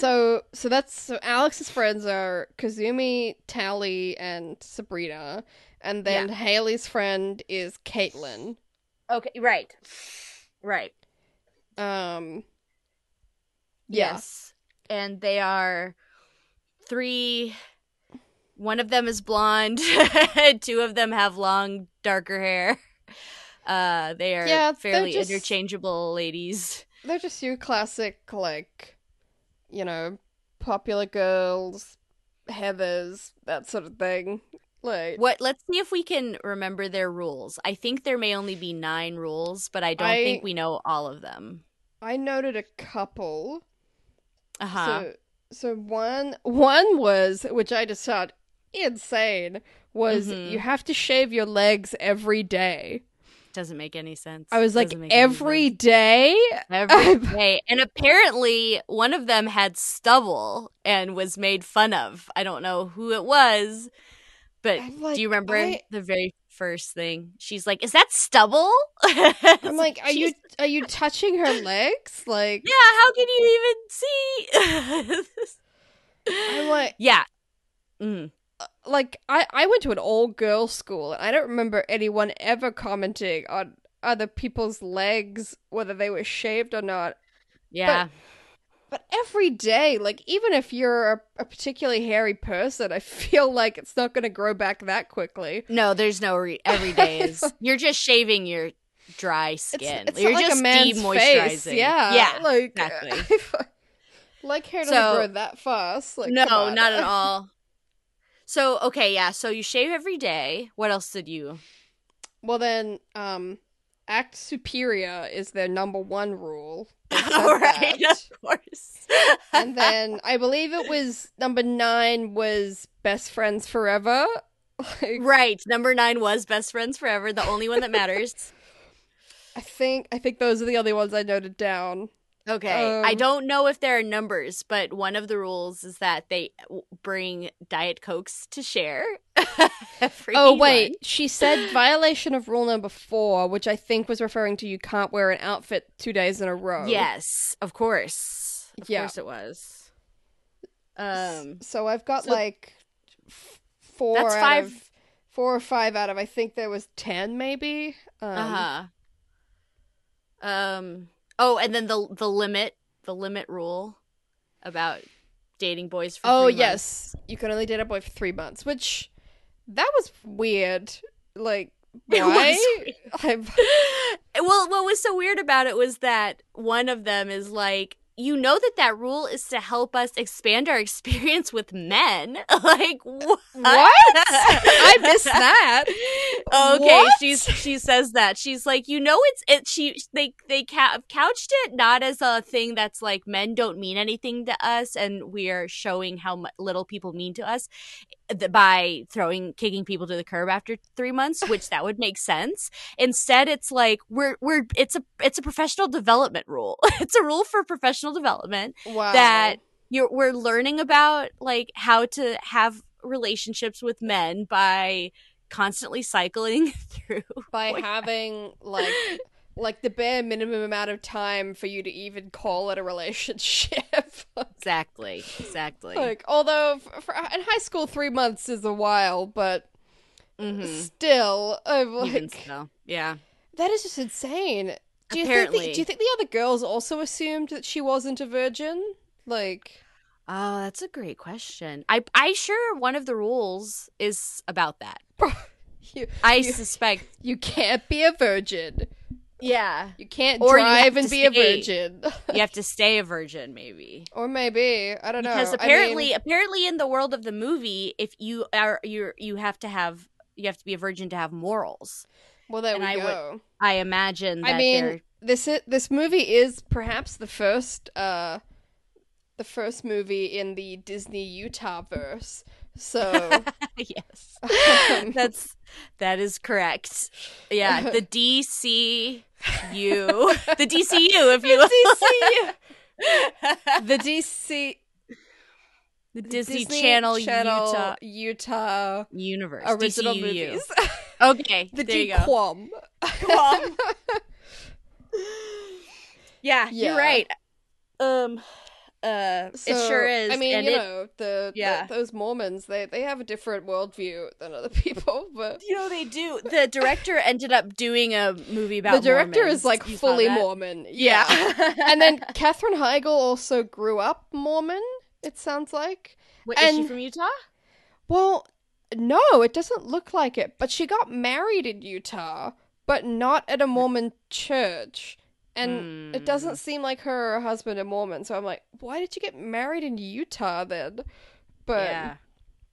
So so that's so Alex's friends are Kazumi, Tally, and Sabrina, and then Haley's friend is Caitlin. okay, right, right. Um, yeah. Yes. And they are three. One of them is blonde. [laughs] Two of them have long, darker hair. [laughs] Uh, they are Yeah, fairly just- interchangeable ladies. they're just your classic like, you know, popular girls, Heathers, that sort of thing. Like, What? Let's see if we can remember their rules. I think there may only be nine rules, but I don't I- think we know all of them. I noted a couple. Uh huh. So so one one was which I just thought insane was Mhm. you have to shave your legs every day. Doesn't make any sense. I was like Doesn't make any every day. every [laughs] day. And apparently, one of them had stubble and was made fun of. I don't know who it was, but like, do you remember I- the very first thing? She's like, "Is that stubble?" [laughs] I'm like, are you are you touching her legs? Like, Yeah. How can you even see? [laughs] I'm like, yeah. Mm. like I I went to an all girls school and I don't remember anyone ever commenting on other people's legs whether they were shaved or not. Yeah. But every day, like even if you're a, a particularly hairy person, I feel like it's not going to grow back that quickly. no, there's no re- every day [laughs] is. You're just shaving your dry skin. it's You're not like just a man's demoisturizing. face. Yeah, Yeah. like exactly. [laughs] like hair doesn't So- grow that fast. Like no, not at [laughs] all. So okay, yeah. So you shave every day. What else did you? Well then, um, act superior is their number one rule. [laughs] All right, that. of course. and then I believe it was number nine was best friends forever. Like, right, number nine was best friends forever, the only one that matters. [laughs] I think I think those are the only ones I noted down. Okay, I Um, don't know if there are numbers, but one of the rules is that they bring diet cokes to share. [laughs] Oh wait, she said violation of rule number four, which I think was referring to you can't wear an outfit two days in a row. Yes, of course. Of Yeah. course it was. Um, So I've got So- like f- four That's five- of four or five out of I think there was ten maybe. Um, uh huh. Um. Oh, and then the the limit, the limit rule about dating boys for. Oh three months. Oh yes, you can only date a boy for three months, which that was weird. Like [laughs] why? [laughs] [laughs] well, what was so weird about it was that one of them is like, you know that that rule is to help us expand our [laughs] experience with men. [laughs] like what? what? [laughs] I missed that. Okay, What? she's she says that she's like, you know, it's it. She they they ca- couched it not as a thing that's like men don't mean anything to us, and we are showing how little people mean to us by throwing kicking people to the curb after three months, [laughs] which that would make sense. Instead, it's like we're we're it's a it's a professional development rule. [laughs] it's a rule for professional development Wow. that you're we're learning about like how to have relationships with men by constantly cycling [laughs] through by having like like the bare minimum amount of time for you to even call it a relationship. [laughs] exactly exactly like although for, in high school three months is a while, but Mhm. still, I'm like so, yeah that is just insane. Do you think the, do you think the other girls also assumed that she wasn't a virgin? Like oh that's a great question i i sure one of the rules is about that [laughs] you i You- suspect you can't be a virgin. Yeah You can't Or you drive have and be a virgin. [laughs] you have to stay a virgin maybe or maybe I don't know. because I apparently mean- apparently in the world of the movie if you are you you have to have you have to be a virgin to have morals well, there and we I would- go. i imagine that I mean, they're this i- this movie is perhaps the first uh the first movie in the Disney Utah verse. So [laughs] yes. [laughs] That's that is correct. Yeah, the [laughs] DCU, [laughs] the DCU, if you the DC the Disney, Channel, Utah Utah universe original DCUU. movies. [laughs] Okay, the there you go. DCOM. Quam. yeah, Yeah. you're right. Um, uh, it sure is. I mean, and you it- know, the, Yeah. the those Mormons, they they have a different worldview than other [laughs] people, but you know they do. The director ended up doing a movie about the director Mormons. is like You fully? Mormon. Yeah, [laughs] and then Katherine Heigl also grew up Mormon. It sounds like. Wait, is she from Utah? Well, no, it doesn't look like it. But she got married in Utah, but not at a Mormon church. And it Hmm. doesn't seem like her or her husband are Mormon. So I'm like, why did you get married in Utah then? But yeah,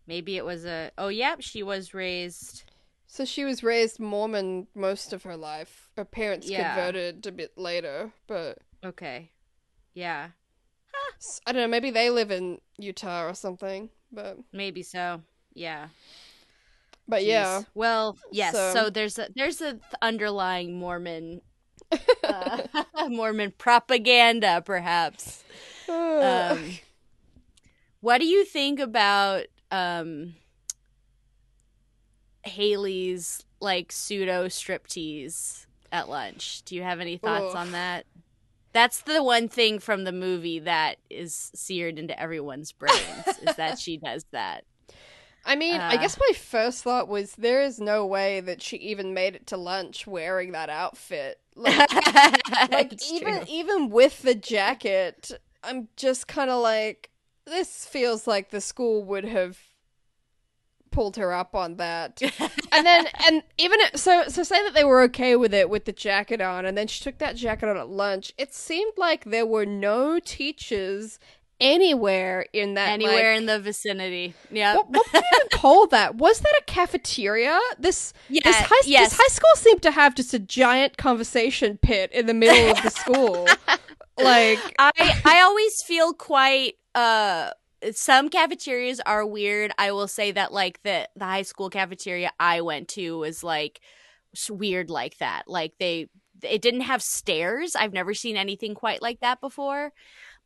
maybe it was a. Oh, yeah, she was raised. so she was raised Mormon most of her life. Her parents Yeah. converted a bit later, but Okay, yeah, I don't know. Maybe they live in Utah or something. But maybe so. Yeah. but Jeez. yeah, Well, yes. So, So- there's a there's a underlying Mormon uh, [laughs] Mormon propaganda, perhaps. Um, [sighs] what do you think about um, Haley's like pseudo striptease at lunch? Do you have any thoughts Ugh. on that? That's the one thing from the movie that is seared into everyone's brains is that she [laughs] does that. I mean, I Uh, guess my first thought was there is no way that she even made it to lunch wearing that outfit. Like, [laughs] like even true. even with the jacket, I'm just kind of like this feels like the school would have pulled her up on that. and then [laughs] and even so so say that they were okay with it with the jacket on and then she took that jacket on at lunch. It seemed like there were no teachers anywhere in that anywhere like, in the vicinity. Yeah. what, what you [laughs] even call that? Was that a cafeteria? This Yeah, this high yes. this high school seemed to have just a giant conversation pit in the middle of the school. [laughs] like I I always feel quite uh some cafeterias are weird. I will say that like the the high school cafeteria I went to was like weird like that. Like they it didn't have stairs. I've never seen anything quite like that before.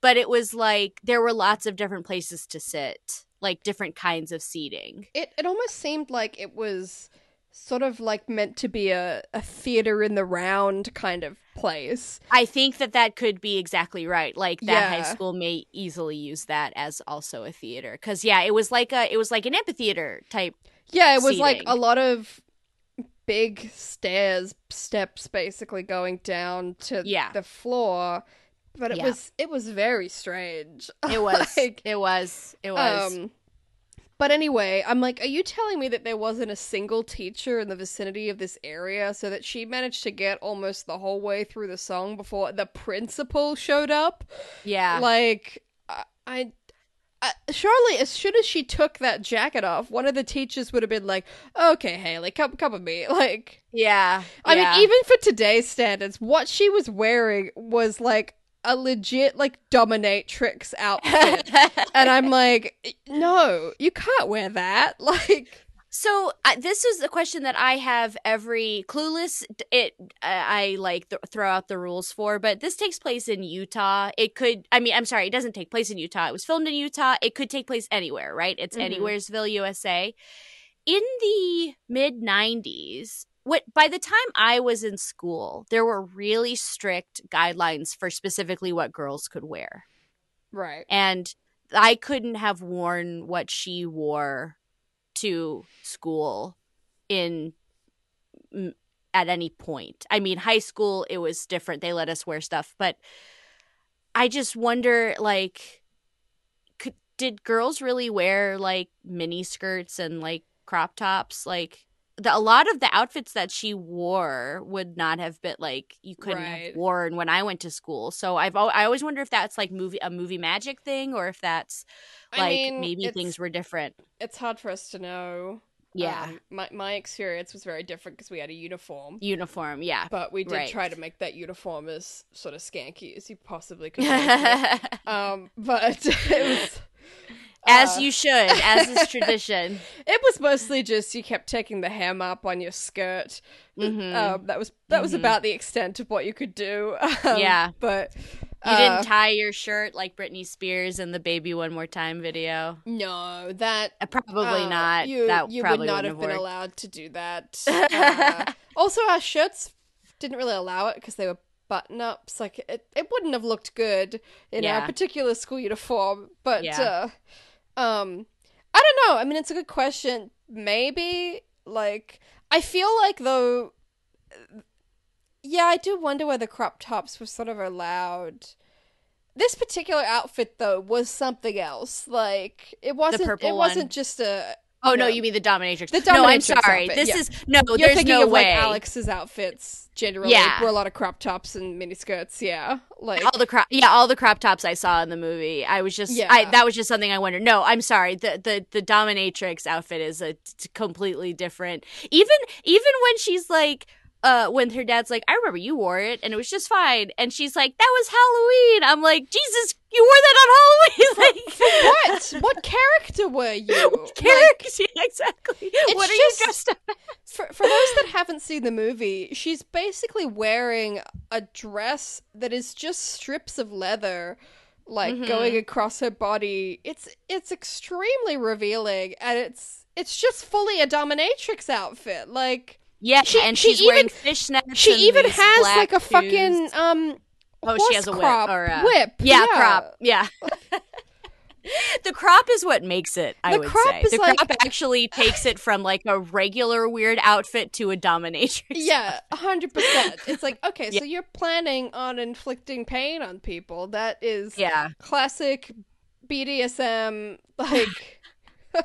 But it was like there were lots of different places to sit, like different kinds of seating. it, it almost seemed like it was sort of like meant to be a, a theater in the round kind of place. I think that that could be exactly right. Like that high school may easily use that as also a theater cuz yeah, it was like a it was like an amphitheater type Yeah, it was like a lot of big stairs, steps basically going down to Yeah. the floor. But it Yeah. was it was very strange. [laughs] It was. Like, it was. It was. Um, but anyway, I'm like, are you telling me that there wasn't a single teacher in the vicinity of this area so that she managed to get almost the whole way through the song before the principal showed up? yeah. Like, I, I, I surely as soon as she took that jacket off, one of the teachers would have been like, "Okay, Haley, come come with me." [laughs] Like, yeah. I yeah. mean, even for today's standards, what she was wearing was like a legit like dominatrix outfit. [laughs] and I'm like, no, you can't wear that. [laughs] Like, so uh, this is a question that I have every clueless. It uh, I like th- throw out the rules for, but this takes place in Utah. It could. I mean, I'm sorry, it doesn't take place in Utah. It was filmed in Utah. It could take place anywhere, right? It's Mhm. anywheresville, USA. In the mid '90s, what by the time I was in school, there were really strict guidelines for specifically what girls could wear. right. and I couldn't have worn what she wore to school in at any point. I mean, high school it was different. They let us wear stuff, but I just wonder like could, did girls really wear like mini skirts and like crop tops like the, a lot of the outfits that she wore would not have been like you couldn't Right. have worn when I went to school. So I've I always wonder if that's like movie a movie magic thing or if that's I like mean, maybe things were different. It's hard for us to know. Yeah, Um, my my experience was very different because we had a uniform, uniform. Yeah, but we did Right. try to make that uniform as sort of skanky as you possibly could. [laughs] um, but [laughs] it was As Uh, you should, as is [laughs] tradition. It was mostly just you kept taking the hem up on your skirt. Mhm. Um, that was that was Mhm. about the extent of what you could do. [laughs] Um, Yeah. but You uh, didn't tie your shirt like Britney Spears in the "Baby One More Time" video. no, that Uh, Probably uh, not. You that you probably would not wouldn't have been worked. allowed to do that. [laughs] Uh, also, our shirts didn't really allow it because they were button ups. Like it, it wouldn't have looked good in our particular school uniform. But Yeah. uh, um, I don't know. I mean, it's a good question. Maybe like I feel like though. Yeah, I do wonder whether crop tops were sort of allowed. This particular outfit, though, was something else. Like it wasn't. it one. wasn't just a. Oh no, No. you mean the dominatrix? The no, I'm sorry. outfit, this yeah. is no. You're there's thinking no of way. like Alex's outfits generally Yeah. were a lot of crop tops and miniskirts. Yeah, like all the crop, yeah, all the crop tops I saw in the movie. I was just, Yeah. I that was just something I wondered. No, I'm sorry. The the the dominatrix outfit is a t- completely different. Even even when she's like. Uh, when her dad's like, I remember you wore it and it was just fine, and she's like, that was Halloween. I'm like, Jesus, you wore that on Halloween. [laughs] like, what? what character were you? [laughs] What character? [laughs] exactly. What are just- you dressed up? as? For, for those that haven't seen the movie, she's basically wearing a dress that is just strips of leather, like Mhm. going across her body. It's it's extremely revealing, and it's it's just fully a dominatrix outfit. Like Yeah, She- and she she's wearing even- fishnets. she even has like a shoes. fucking um. Oh, she has a whip or a whip. Yeah, crop. Yeah. [laughs] the crop is what makes it. I The would crop say is the like- crop actually takes it from like a regular weird outfit to a dominatrix. Yeah, hundred percent. It's like [laughs] okay, so you're planning on inflicting pain on people. That is yeah. classic BDSM. Like, [laughs]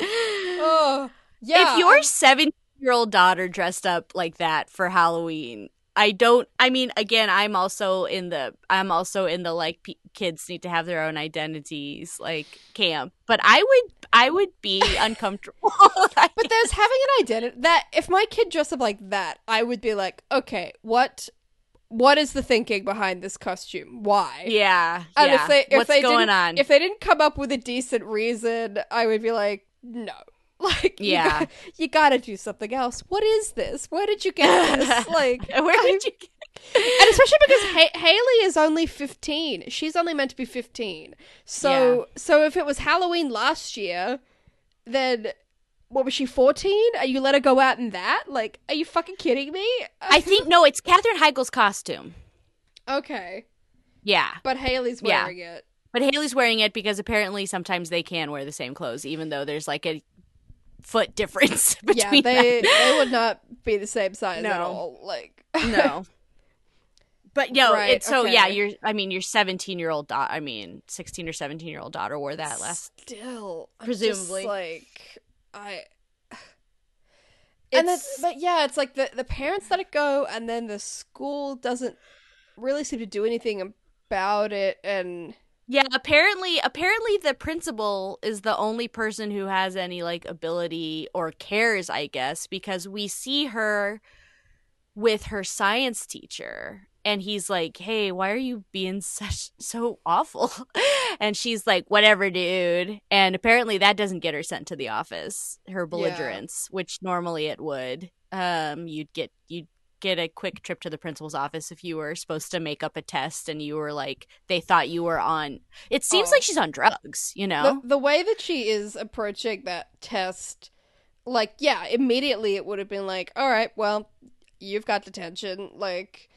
oh yeah. if your I'm- seven-year-old daughter dressed up like that for Halloween, I don't. I mean, again, I'm also in the. I'm also in the like p- kids need to have their own identities like camp. But I would. I would be [laughs] uncomfortable. but there's having an identity that if my kid dressed up like that, I would be like, okay, what, what is the thinking behind this costume? Why? yeah. And yeah. if they if What's they going didn't, on? if they didn't come up with a decent reason, I would be like, no. [laughs] Like, you Yeah. got- you, gotta do something else. What is this? Where did you get this? [laughs] Like, Where did you? Get- [laughs] and especially because ha- Haley is only 15. She's only meant to be 15. So so if it was Halloween last year, then what was she 14? Are you let her go out in that? Like, are you fucking kidding me? I think no, it's Katherine Heigl's costume. okay, Yeah, but Haley's Yeah. wearing it. but Haley's wearing it because apparently sometimes they can wear the same clothes, even though there's like a foot difference [laughs] Yeah, between they them. they would not be the same size at all. Like, no. [laughs] But no, Right, it's so yeah. okay. Your, I mean, your seventeen-year-old daughter. I mean, sixteen or seventeen-year-old daughter wore that last. still Presumably. like I. And then, It's- but yeah, it's like the the parents let it go, and then the school doesn't really seem to do anything about it. And Yeah, apparently, apparently the principal is the only person who has any like ability or cares, I guess, because we see her with her science teacher and he's like, "Hey, why are you being [laughs] such so awful?" [laughs] And she's like, "Whatever, dude." And apparently that doesn't get her sent to the office. Her belligerence, which normally it would. Um you'd get you'd get a quick trip to the principal's office if you were supposed to make up a test and you were like they thought you were on it seems Oh. like she's on drugs you know the the way that she is approaching that test, like yeah, immediately it would have been like, all right, well, you've got detention. Like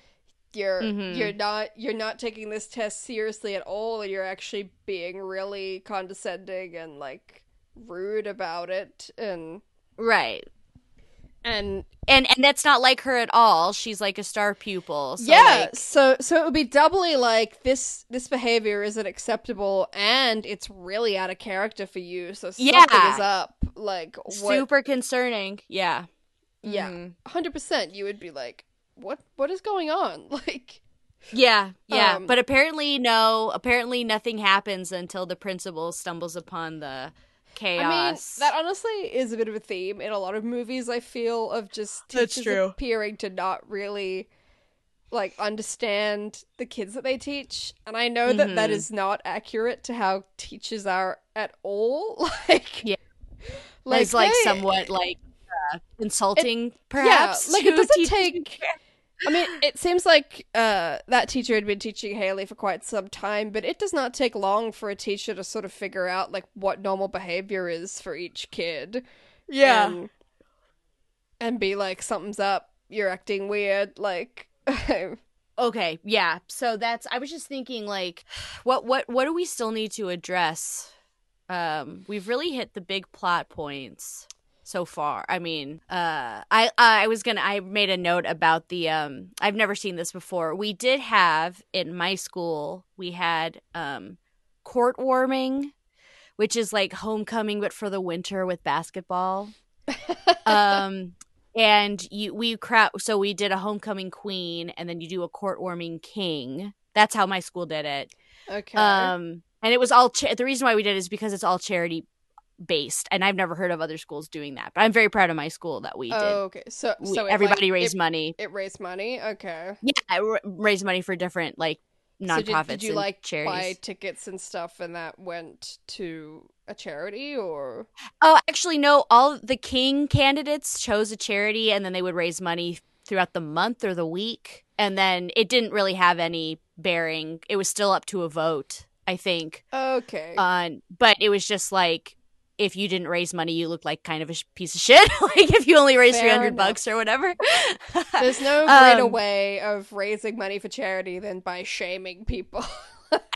you're Mhm. you're not you're not taking this test seriously at all. And you're actually being really condescending and like rude about it and right and and and that's not like her at all. She's like a star pupil. So yeah like, so so it would be doubly like this this behavior isn't acceptable and it's really out of character for you. So something Yeah. is up like what super concerning. Yeah. Yeah. Mhm. 100% you would be like what what is going on? [laughs] Like yeah yeah. Um, but apparently no apparently nothing happens until the principal stumbles upon the chaos I mean, that honestly is a bit of a theme in a lot of movies. I feel of just teachers appearing to not really like understand the kids that they teach and i know that that Mhm. is not accurate to how teachers are at all [laughs] like Yeah. It's like they- somewhat like uh, insulting, perhaps. like, it doesn't take- [laughs] I mean, it seems like uh, that teacher had been teaching Haley for quite some time, but it does not take long for a teacher to sort of figure out like what normal behavior is for each kid. and, and be like, something's up. You're acting weird. Like, [laughs] Okay, yeah. So that's I was just thinking like what what what do we still need to address? Um we've really hit the big plot points so far. I mean, uh I I was to I made a note about the um I've never seen this before. We did have in my school, we had um court warming, which is like homecoming but for the winter with basketball. [laughs] um and you we crowd so we did a homecoming queen and then you do a court warming king that's how my school did it okay. um and it was all cha- the reason why we did it is because it's all charity based and i've never heard of other schools doing that but i'm very proud of my school that we did oh, okay. So, we, so everybody like, raised it, money It raised money. Okay. yeah I raised money for different like So nonprofits did, did you like charities buy tickets and stuff, and that went to a charity, or Oh, actually, no. All the king candidates chose a charity, and then they would raise money throughout the month or the week. And then it didn't really have any bearing. It was still up to a vote, I think. okay? On, but it was just like if you didn't raise money, you look like kind of a sh- piece of shit. [laughs] like if you only raised three hundred bucks or whatever. [laughs] There's no greater Um, way of raising money for charity than by shaming people. [laughs]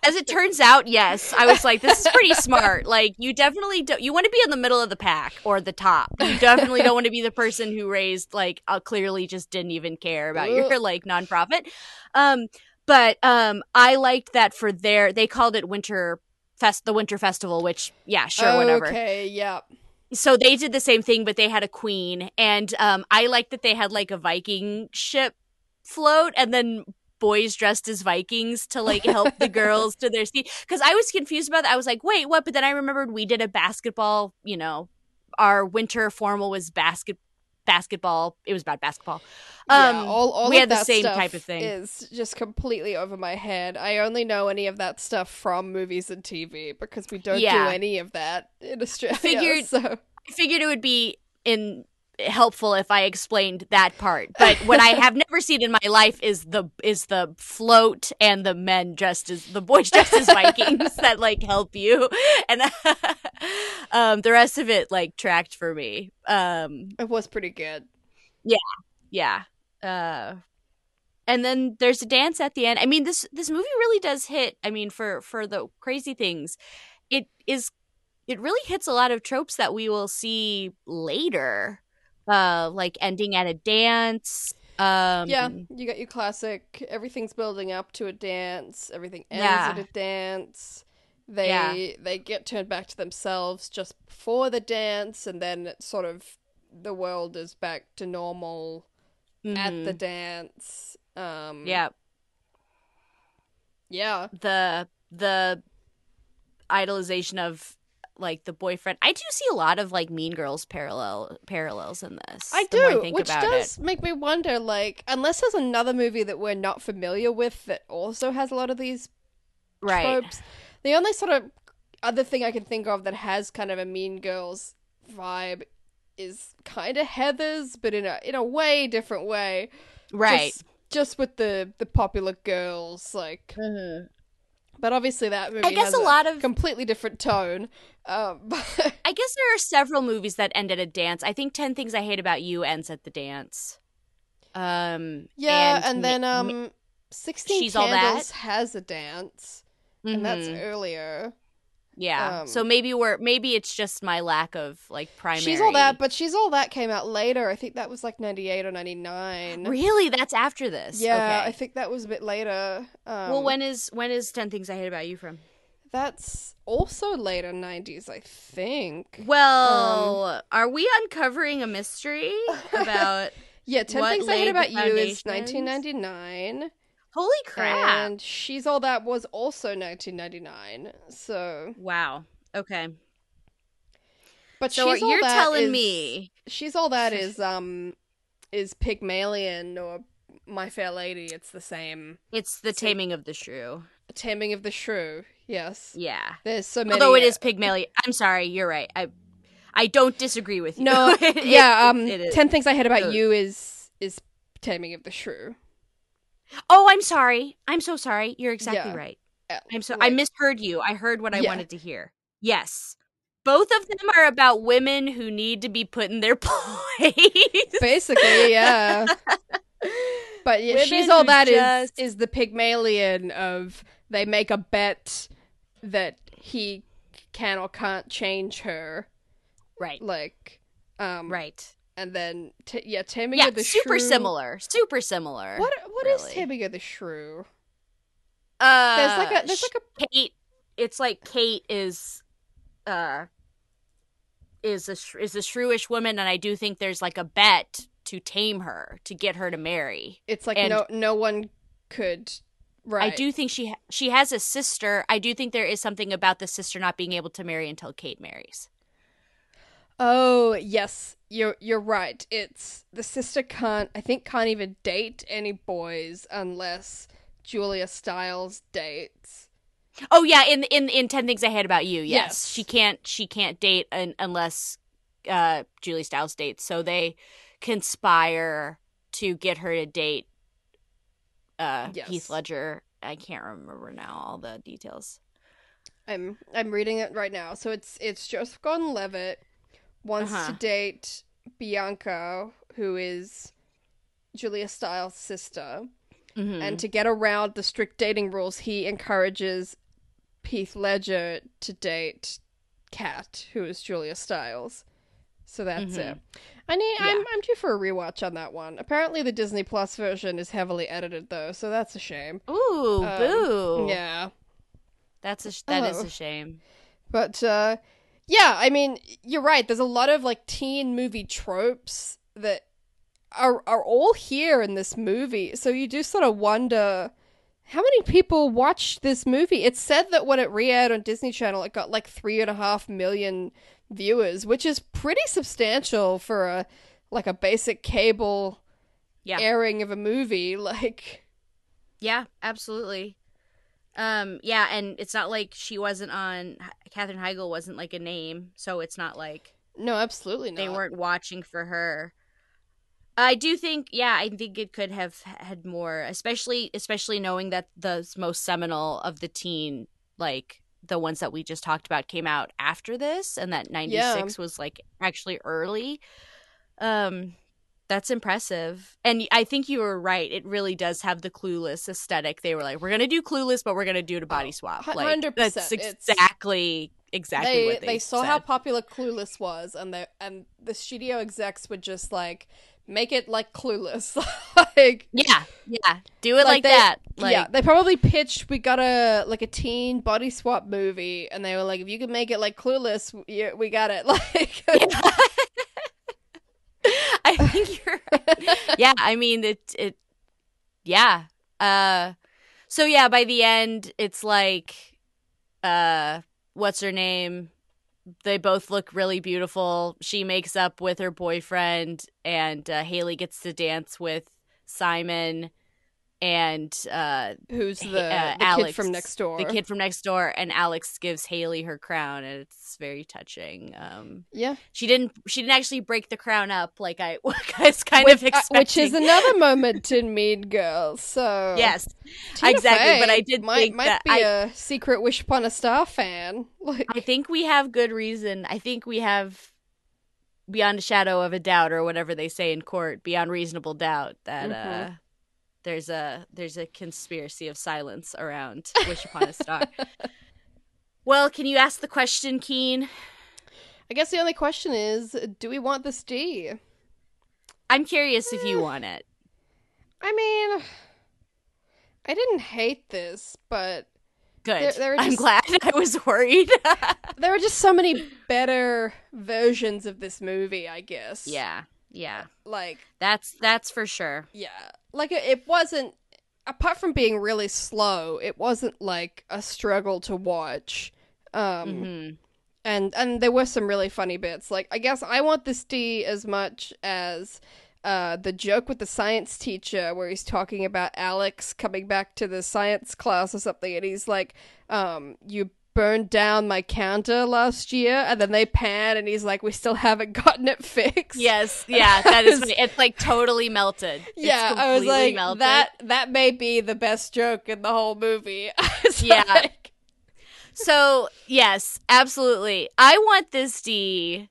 As it turns out, yes. I was like, this is pretty smart. Like, you definitely don't. You want to be in the middle of the pack or the top. You definitely don't want to be the person who raised like uh, clearly just didn't even care about your like nonprofit. Um, but um, I liked that for their they called it winter fest, the winter festival. Which yeah, sure, whatever. Okay, yeah. So they did the same thing, but they had a queen, and um, I liked that they had like a Viking ship float, and then boys dressed as Vikings to like help the [laughs] girls to their seat. Because I was confused about that. I was like, wait, what? But then I remembered we did a basketball. You know, our winter formal was basket basketball. It was about basketball. Um, yeah, all, all we of had the that same type of thing. Is just completely over my head. I only know any of that stuff from movies and TV because we don't Yeah. do any of that in Australia. Figured- [laughs] so I figured it would be in helpful if I explained that part. But what I have [laughs] never seen in my life is the is the float and the men dressed as the boys dressed as Vikings that like help you, [laughs] and [laughs] um, the rest of it like tracked for me. Um, it was pretty good. yeah. Yeah. Uh, and then there's a dance at the end. I mean this this movie really does hit. I mean for for the crazy things, it is it really hits a lot of tropes that we will see later. Uh like ending at a dance. Um yeah, you got your classic. Everything's building up to a dance. Everything ends Yeah. at a dance. They Yeah. they get turned back to themselves just before the dance, and then it's sort of the world is back to normal at mhm. the dance. Um, yeah. yeah. The the idolization of like the boyfriend. I do see a lot of like Mean Girls parallel parallels in this. I the more do, think which about does it. make me wonder. Like, unless there's another movie that we're not familiar with that also has a lot of these Right. tropes. The only sort of other thing I can think of that has kind of a Mean Girls vibe is kind of Heathers, but in a in a way different way. Right. Just, just with the the popular girls, like. Mhm. But obviously that movie I guess has a lot of completely different tone. Um, [laughs] I guess there are several movies that end at a dance. I think Ten Things I Hate About You ends at the dance. Um, yeah, and, ma- then um, Sixteen She's All That? Candles has a dance, and that's mhm, earlier. Yeah. um, so maybe we're maybe it's just my lack of like primary. She's all that, but she's all that came out later. I think that was like ninety eight or ninety nine. really that's after this. Yeah, Okay. I think that was a bit later. Um, well, when is when is Ten Things I Hate About You from? that's also later nineties, I think. Well, Um, are we uncovering a mystery [laughs] about? Yeah, Ten Things I Hate About You is nineteen ninety nine, Holy crap! and She's All That was also nineteen ninety nine. So, Wow. Okay. but So she's all you're that telling is- me She's all that is um is Pygmalion or My Fair Lady, it's the same. It's the So- Taming of the Shrew. Taming of the Shrew. Yes. Yeah. There's so many. Although it is Pygmalion. I'm sorry, you're right. I I don't disagree with you. No, [laughs] It- yeah. Um. Ten Things I Hate About You is is Taming of the Shrew. Oh, I'm sorry. I'm so sorry. You're exactly Yeah. right. Uh, I'm so I misheard you. I heard what I Yeah. wanted to hear. Yes. Both of them are about women who need to be put in their [laughs] place. Basically, yeah. [laughs] But yeah, she's all that is just- is the Pygmalion of they make a bet that he can or can't change her, right. like, um, Right. And then t- yeah, Taming Yeah, of the super Shrew. similar. Super similar. What what is really. Taming of the Shrew? Uh, There's like a there's like a Kate. It's like Kate is, uh, is a sh- is a shrewish woman, and I do think there's like a bet to tame her to get her to marry. it's like and- no no one could right. I do think she ha- she has a sister. I do think there is something about the sister not being able to marry until Kate marries. Oh yes, you're you're right. It's the sister can't. I think can't even date any boys unless Julia Stiles dates. Oh yeah, in in in Ten Things I Hate About You. Yes, Yes. she can't she can't date un- unless uh, Julia Stiles dates. So they conspire to get her to date uh, Yes. Heath Ledger. I can't remember now all the details. I'm I'm reading it right now. So it's it's Joseph Gordon-Levitt wants Uh-huh. to date Bianca, who is Julia Stiles' sister, Mhm. and to get around the strict dating rules, he encourages Heath Ledger to date Kat, who is Julia Stiles. So that's Mhm. it. I need. Yeah. I'm. I'm due for a rewatch on that one. Apparently, the Disney Plus version is heavily edited, though, so that's a shame. Ooh, Um, boo! Yeah, that's a sh- that is Oh. a shame. but uh, yeah. I mean, you're right. There's a lot of like teen movie tropes that are are all here in this movie. So you do sort of wonder. How many people watched this movie? It's said that when it re-aired on Disney Channel, it got like three and a half million viewers, which is pretty substantial for a like a basic cable Yeah. airing of a movie. [laughs] Like, Yeah, absolutely. Um, yeah, and it's not like she wasn't on. Katherine Heigl wasn't like a name, so it's not like no, absolutely not. they weren't watching for her. I do think, yeah, I think it could have had more, especially especially knowing that the most seminal of the teen, like the ones that we just talked about, came out after this, and that ninety six was like actually early. Um, that's impressive, and I think you were right. It really does have the clueless aesthetic. They were like, "We're gonna do clueless, but we're gonna do it a body oh, swap." hu- 100%. that's It's- exactly exactly they what they, they saw said. how popular Clueless was, and they and the studio execs would just like make it like Clueless, [laughs] like Yeah, yeah, do it like, they- that. Like, yeah. They probably pitched we got a like a teen body swap movie, and they were like, if you can make it like Clueless, yeah, we got it. [laughs] Like, [laughs] I think you're yeah, I mean it it yeah. Uh so yeah, by the end it's like uh what's her name? They both look really beautiful. She makes up with her boyfriend and uh, Haley gets to dance with Simon and uh who's the, uh, the Alex, kid from next door? the kid from next door and Alex gives Haley her crown and it's very touching. Um yeah, she didn't she didn't actually break the crown up like I [laughs] was kind which, of uh, expecting. which is another [laughs] moment in Mean Girls. So yes, Tina exactly, but I did might think might that be I- a secret Wish Upon a Star fan. [laughs] Like, I think we have good reason. I think we have beyond a shadow of a doubt or whatever they say in court, beyond reasonable doubt that uh Mhm. There's a there's a conspiracy of silence around Wish Upon a Star. [laughs] well, can you ask the question, Keene? I guess the only question is, do we want this D? I'm curious if you want it. I mean, I didn't hate this, but Good. There- there are I'm glad. [laughs] I was worried. [laughs] there are just so many better versions of this movie, I guess. yeah. Yeah. Like, That's that's for sure. yeah. Like, it, wasn't, apart from being really slow, it wasn't like a struggle to watch. Um, hmm and and there were some really funny bits. Like, I guess I want this D as much as uh, the joke with the science teacher where he's talking about Alex coming back to the science class or something, and he's like, um, "You burned down my counter last year," and then they pan, and he's like, "We still haven't [laughs] gotten it fixed." Yes, yeah, that is [laughs] funny. It's like totally melted. It's yeah, I was like, melted. that that may be the best joke in the whole movie. [laughs] Yeah. like- So, yes, absolutely. I want this D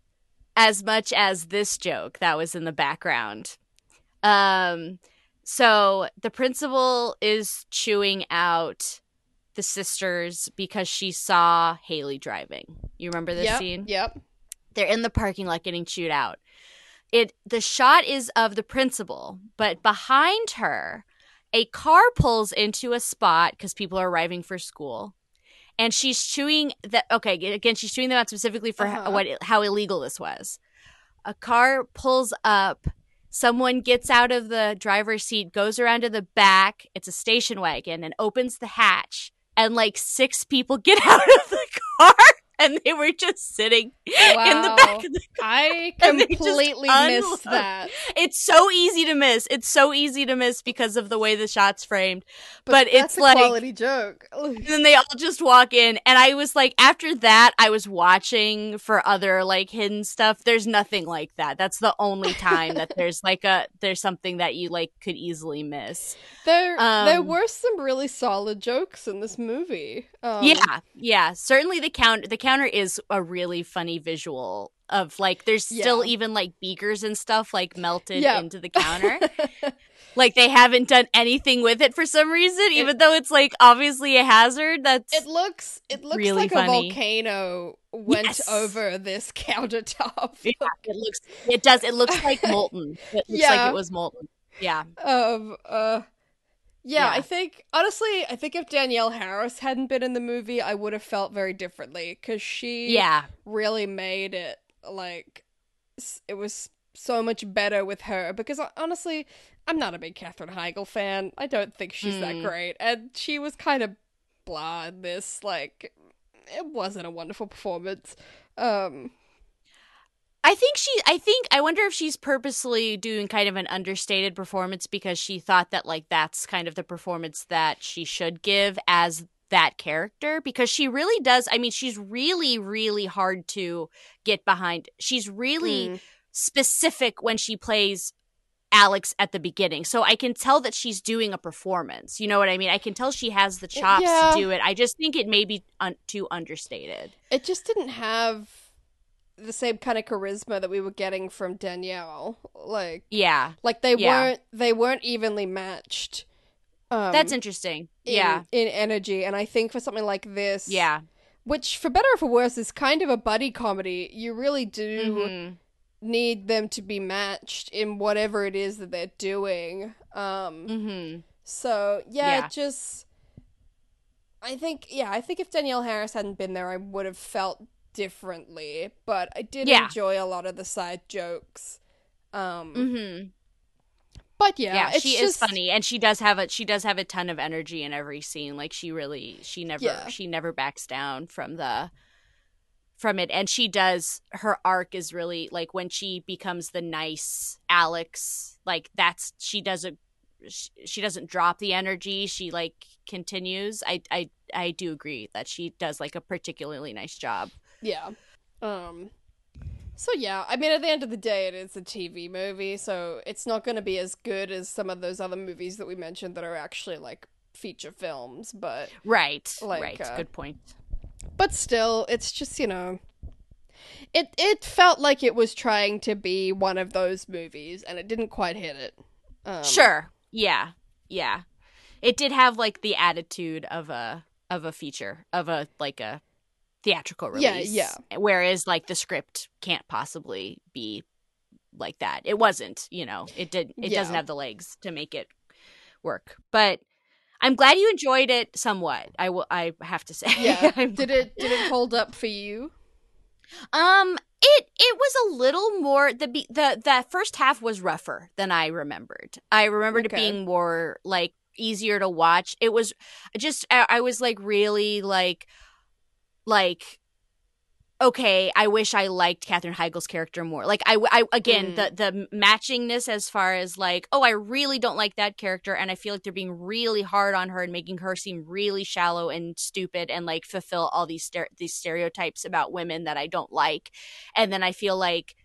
as much as this joke that was in the background. Um so the principal is chewing out the sisters because she saw Haley driving. You remember this yep, scene? Yep. They're in the parking lot getting chewed out. It the shot is of the principal, but behind her, a car pulls into a spot because people are arriving for school, and she's chewing that. Okay, again, she's chewing them out specifically for Uh-huh. how, what how illegal this was. A car pulls up. Someone gets out of the driver's seat, goes around to the back. It's a station wagon, and opens the hatch. And like six people get [laughs] out of the car, and they were just sitting in the back of the [laughs] I And they just completely missed that. It's so easy to miss. It's so easy to miss because of the way the shot's framed. But it's that's it's a like- quality joke. Then they all just walk in and I was like after that I was watching for other like hidden stuff. There's nothing like that. That's the only time that there's [laughs] like a there's something that you like could easily miss. There, there Um, were some really solid jokes in this movie. Um, yeah. Yeah. Certainly the count the counter is a really funny visual of like there's still Yeah. even like beakers and stuff like melted Yeah. into the counter. [laughs] like they haven't done anything with it for some reason, even though it's like obviously a hazard. That's It looks, it looks Really like funny. a volcano went Yes. over this [laughs] countertop. yeah, it looks it does it looks like [laughs] molten. It looks Yeah. like it was molten. Yeah. Um, uh, yeah, Yeah. I think honestly, I think if Danielle Harris hadn't been in the movie, I would have felt very differently because she, Yeah. really made it like it was so much better with her because honestly i'm not a big katherine heigl fan i don't think she's that Mm. great and she was kind of blah in this like it wasn't a wonderful performance um I think she I think I wonder if she's purposely doing kind of an understated performance because she thought that like that's kind of the performance that she should give as that character because she really does I mean she's really really hard to get behind. She's really mm, specific when she plays Alex at the beginning. So I can tell that she's doing a performance. You know what I mean? I can tell she has the chops Yeah. to do it. I just think it may be un- too understated. it just didn't have the same kind of charisma that we were getting from danielle like Yeah. like they Yeah. weren't they weren't evenly matched um That's interesting. in, yeah. in energy and i think for something like this Yeah. which for better or for worse is kind of a buddy comedy you really do Mhm. need them to be matched in whatever it is that they're doing um Mhm. so yeah, Yeah. just i think yeah i think if danielle harris hadn't been there i would have felt differently but i did Yeah. enjoy a lot of the side jokes um Mhm. but yeah, Yeah, it's she just, is funny and she does have a she does have a ton of energy in every scene. Like she really she never Yeah. she never backs down from the from it and she does her arc is really like when she becomes the nice Alex like that's she doesn't she, she doesn't drop the energy she like continues I I I do agree that she does like a particularly nice job Yeah. Um so yeah, I mean at the end of the day it is a TV movie, so it's not going to be as good as some of those other movies that we mentioned that are actually like feature films, but right Like, right uh, good point but still it's just, you know, it it felt like it was trying to be one of those movies and it didn't quite hit it. Um, Sure. Yeah. Yeah. It did have like the attitude of a of a feature of a like a theatrical release. yeah. yeah. Whereas like the script can't possibly be like that. It wasn't, you know. It did it doesn't have the legs to make it work. But I'm glad you enjoyed it somewhat. I will I have to [laughs] say. Yeah. [laughs] Did it did it hold up for you? Um, it it was a little more the be- the that first half was rougher than I remembered. I remembered Okay. it being more like easier to watch. It was just I, I was like really like like okay, I wish I liked Katherine Heigl's character more. Like I, I again, Mm. the the matchingness as far as like, oh, I really don't like that character, and I feel like they're being really hard on her and making her seem really shallow and stupid, and like fulfill all these these stereotypes about women that I don't like, and then I feel like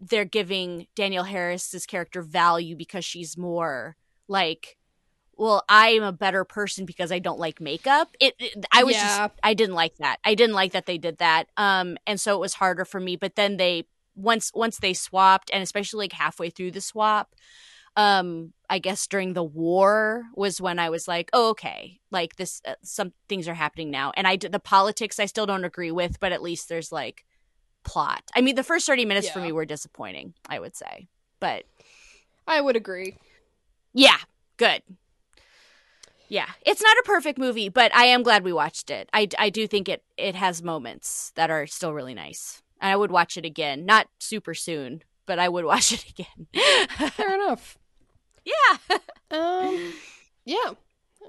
they're giving Danielle Harris's character value because she's more like. Well, I am a better person because I don't like makeup. It, it I was Yeah. just I didn't like that. I didn't like that they did that. Um, and so it was harder for me. But then they once once they swapped, and especially like halfway through the swap, um, I guess during the war was when I was like, oh, okay, like this, uh, some things are happening now. And I did the politics I still don't agree with, but at least there's like plot. I mean, the first thirty minutes for me were disappointing. I would say, but I would agree. yeah, good. Yeah, it's not a perfect movie, but I am glad we watched it. I, I do think it it has moments that are still really nice. And I would watch it again, not super soon, but I would [laughs] watch it again. Fair enough. yeah. [laughs] Um, yeah.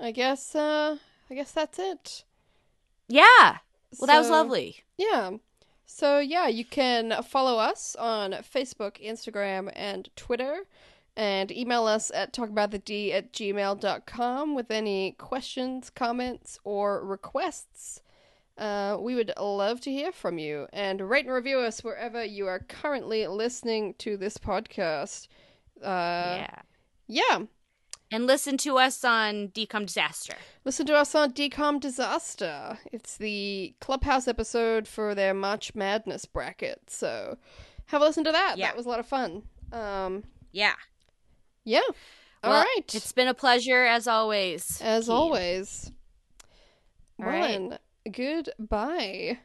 I guess. Uh, I guess that's it. Yeah. Well, that was lovely. Yeah. So, yeah, you can follow us on Facebook, Instagram, and Twitter, and email us at talkaboutthed at gmail.com with any questions, comments, or requests. Uh, we would love to hear from you, and rate and review us wherever you are currently listening to this podcast. Uh, yeah. yeah. And listen to us on DCOM Disaster. Listen to us on DCOM Disaster. It's the Clubhouse episode for their March Madness bracket. So have a listen to that. Yeah. That was a lot of fun. Um, Yeah. Yeah. All Well, right. It's been a pleasure as always. As Keene. always. All well, right. goodbye.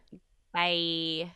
Bye.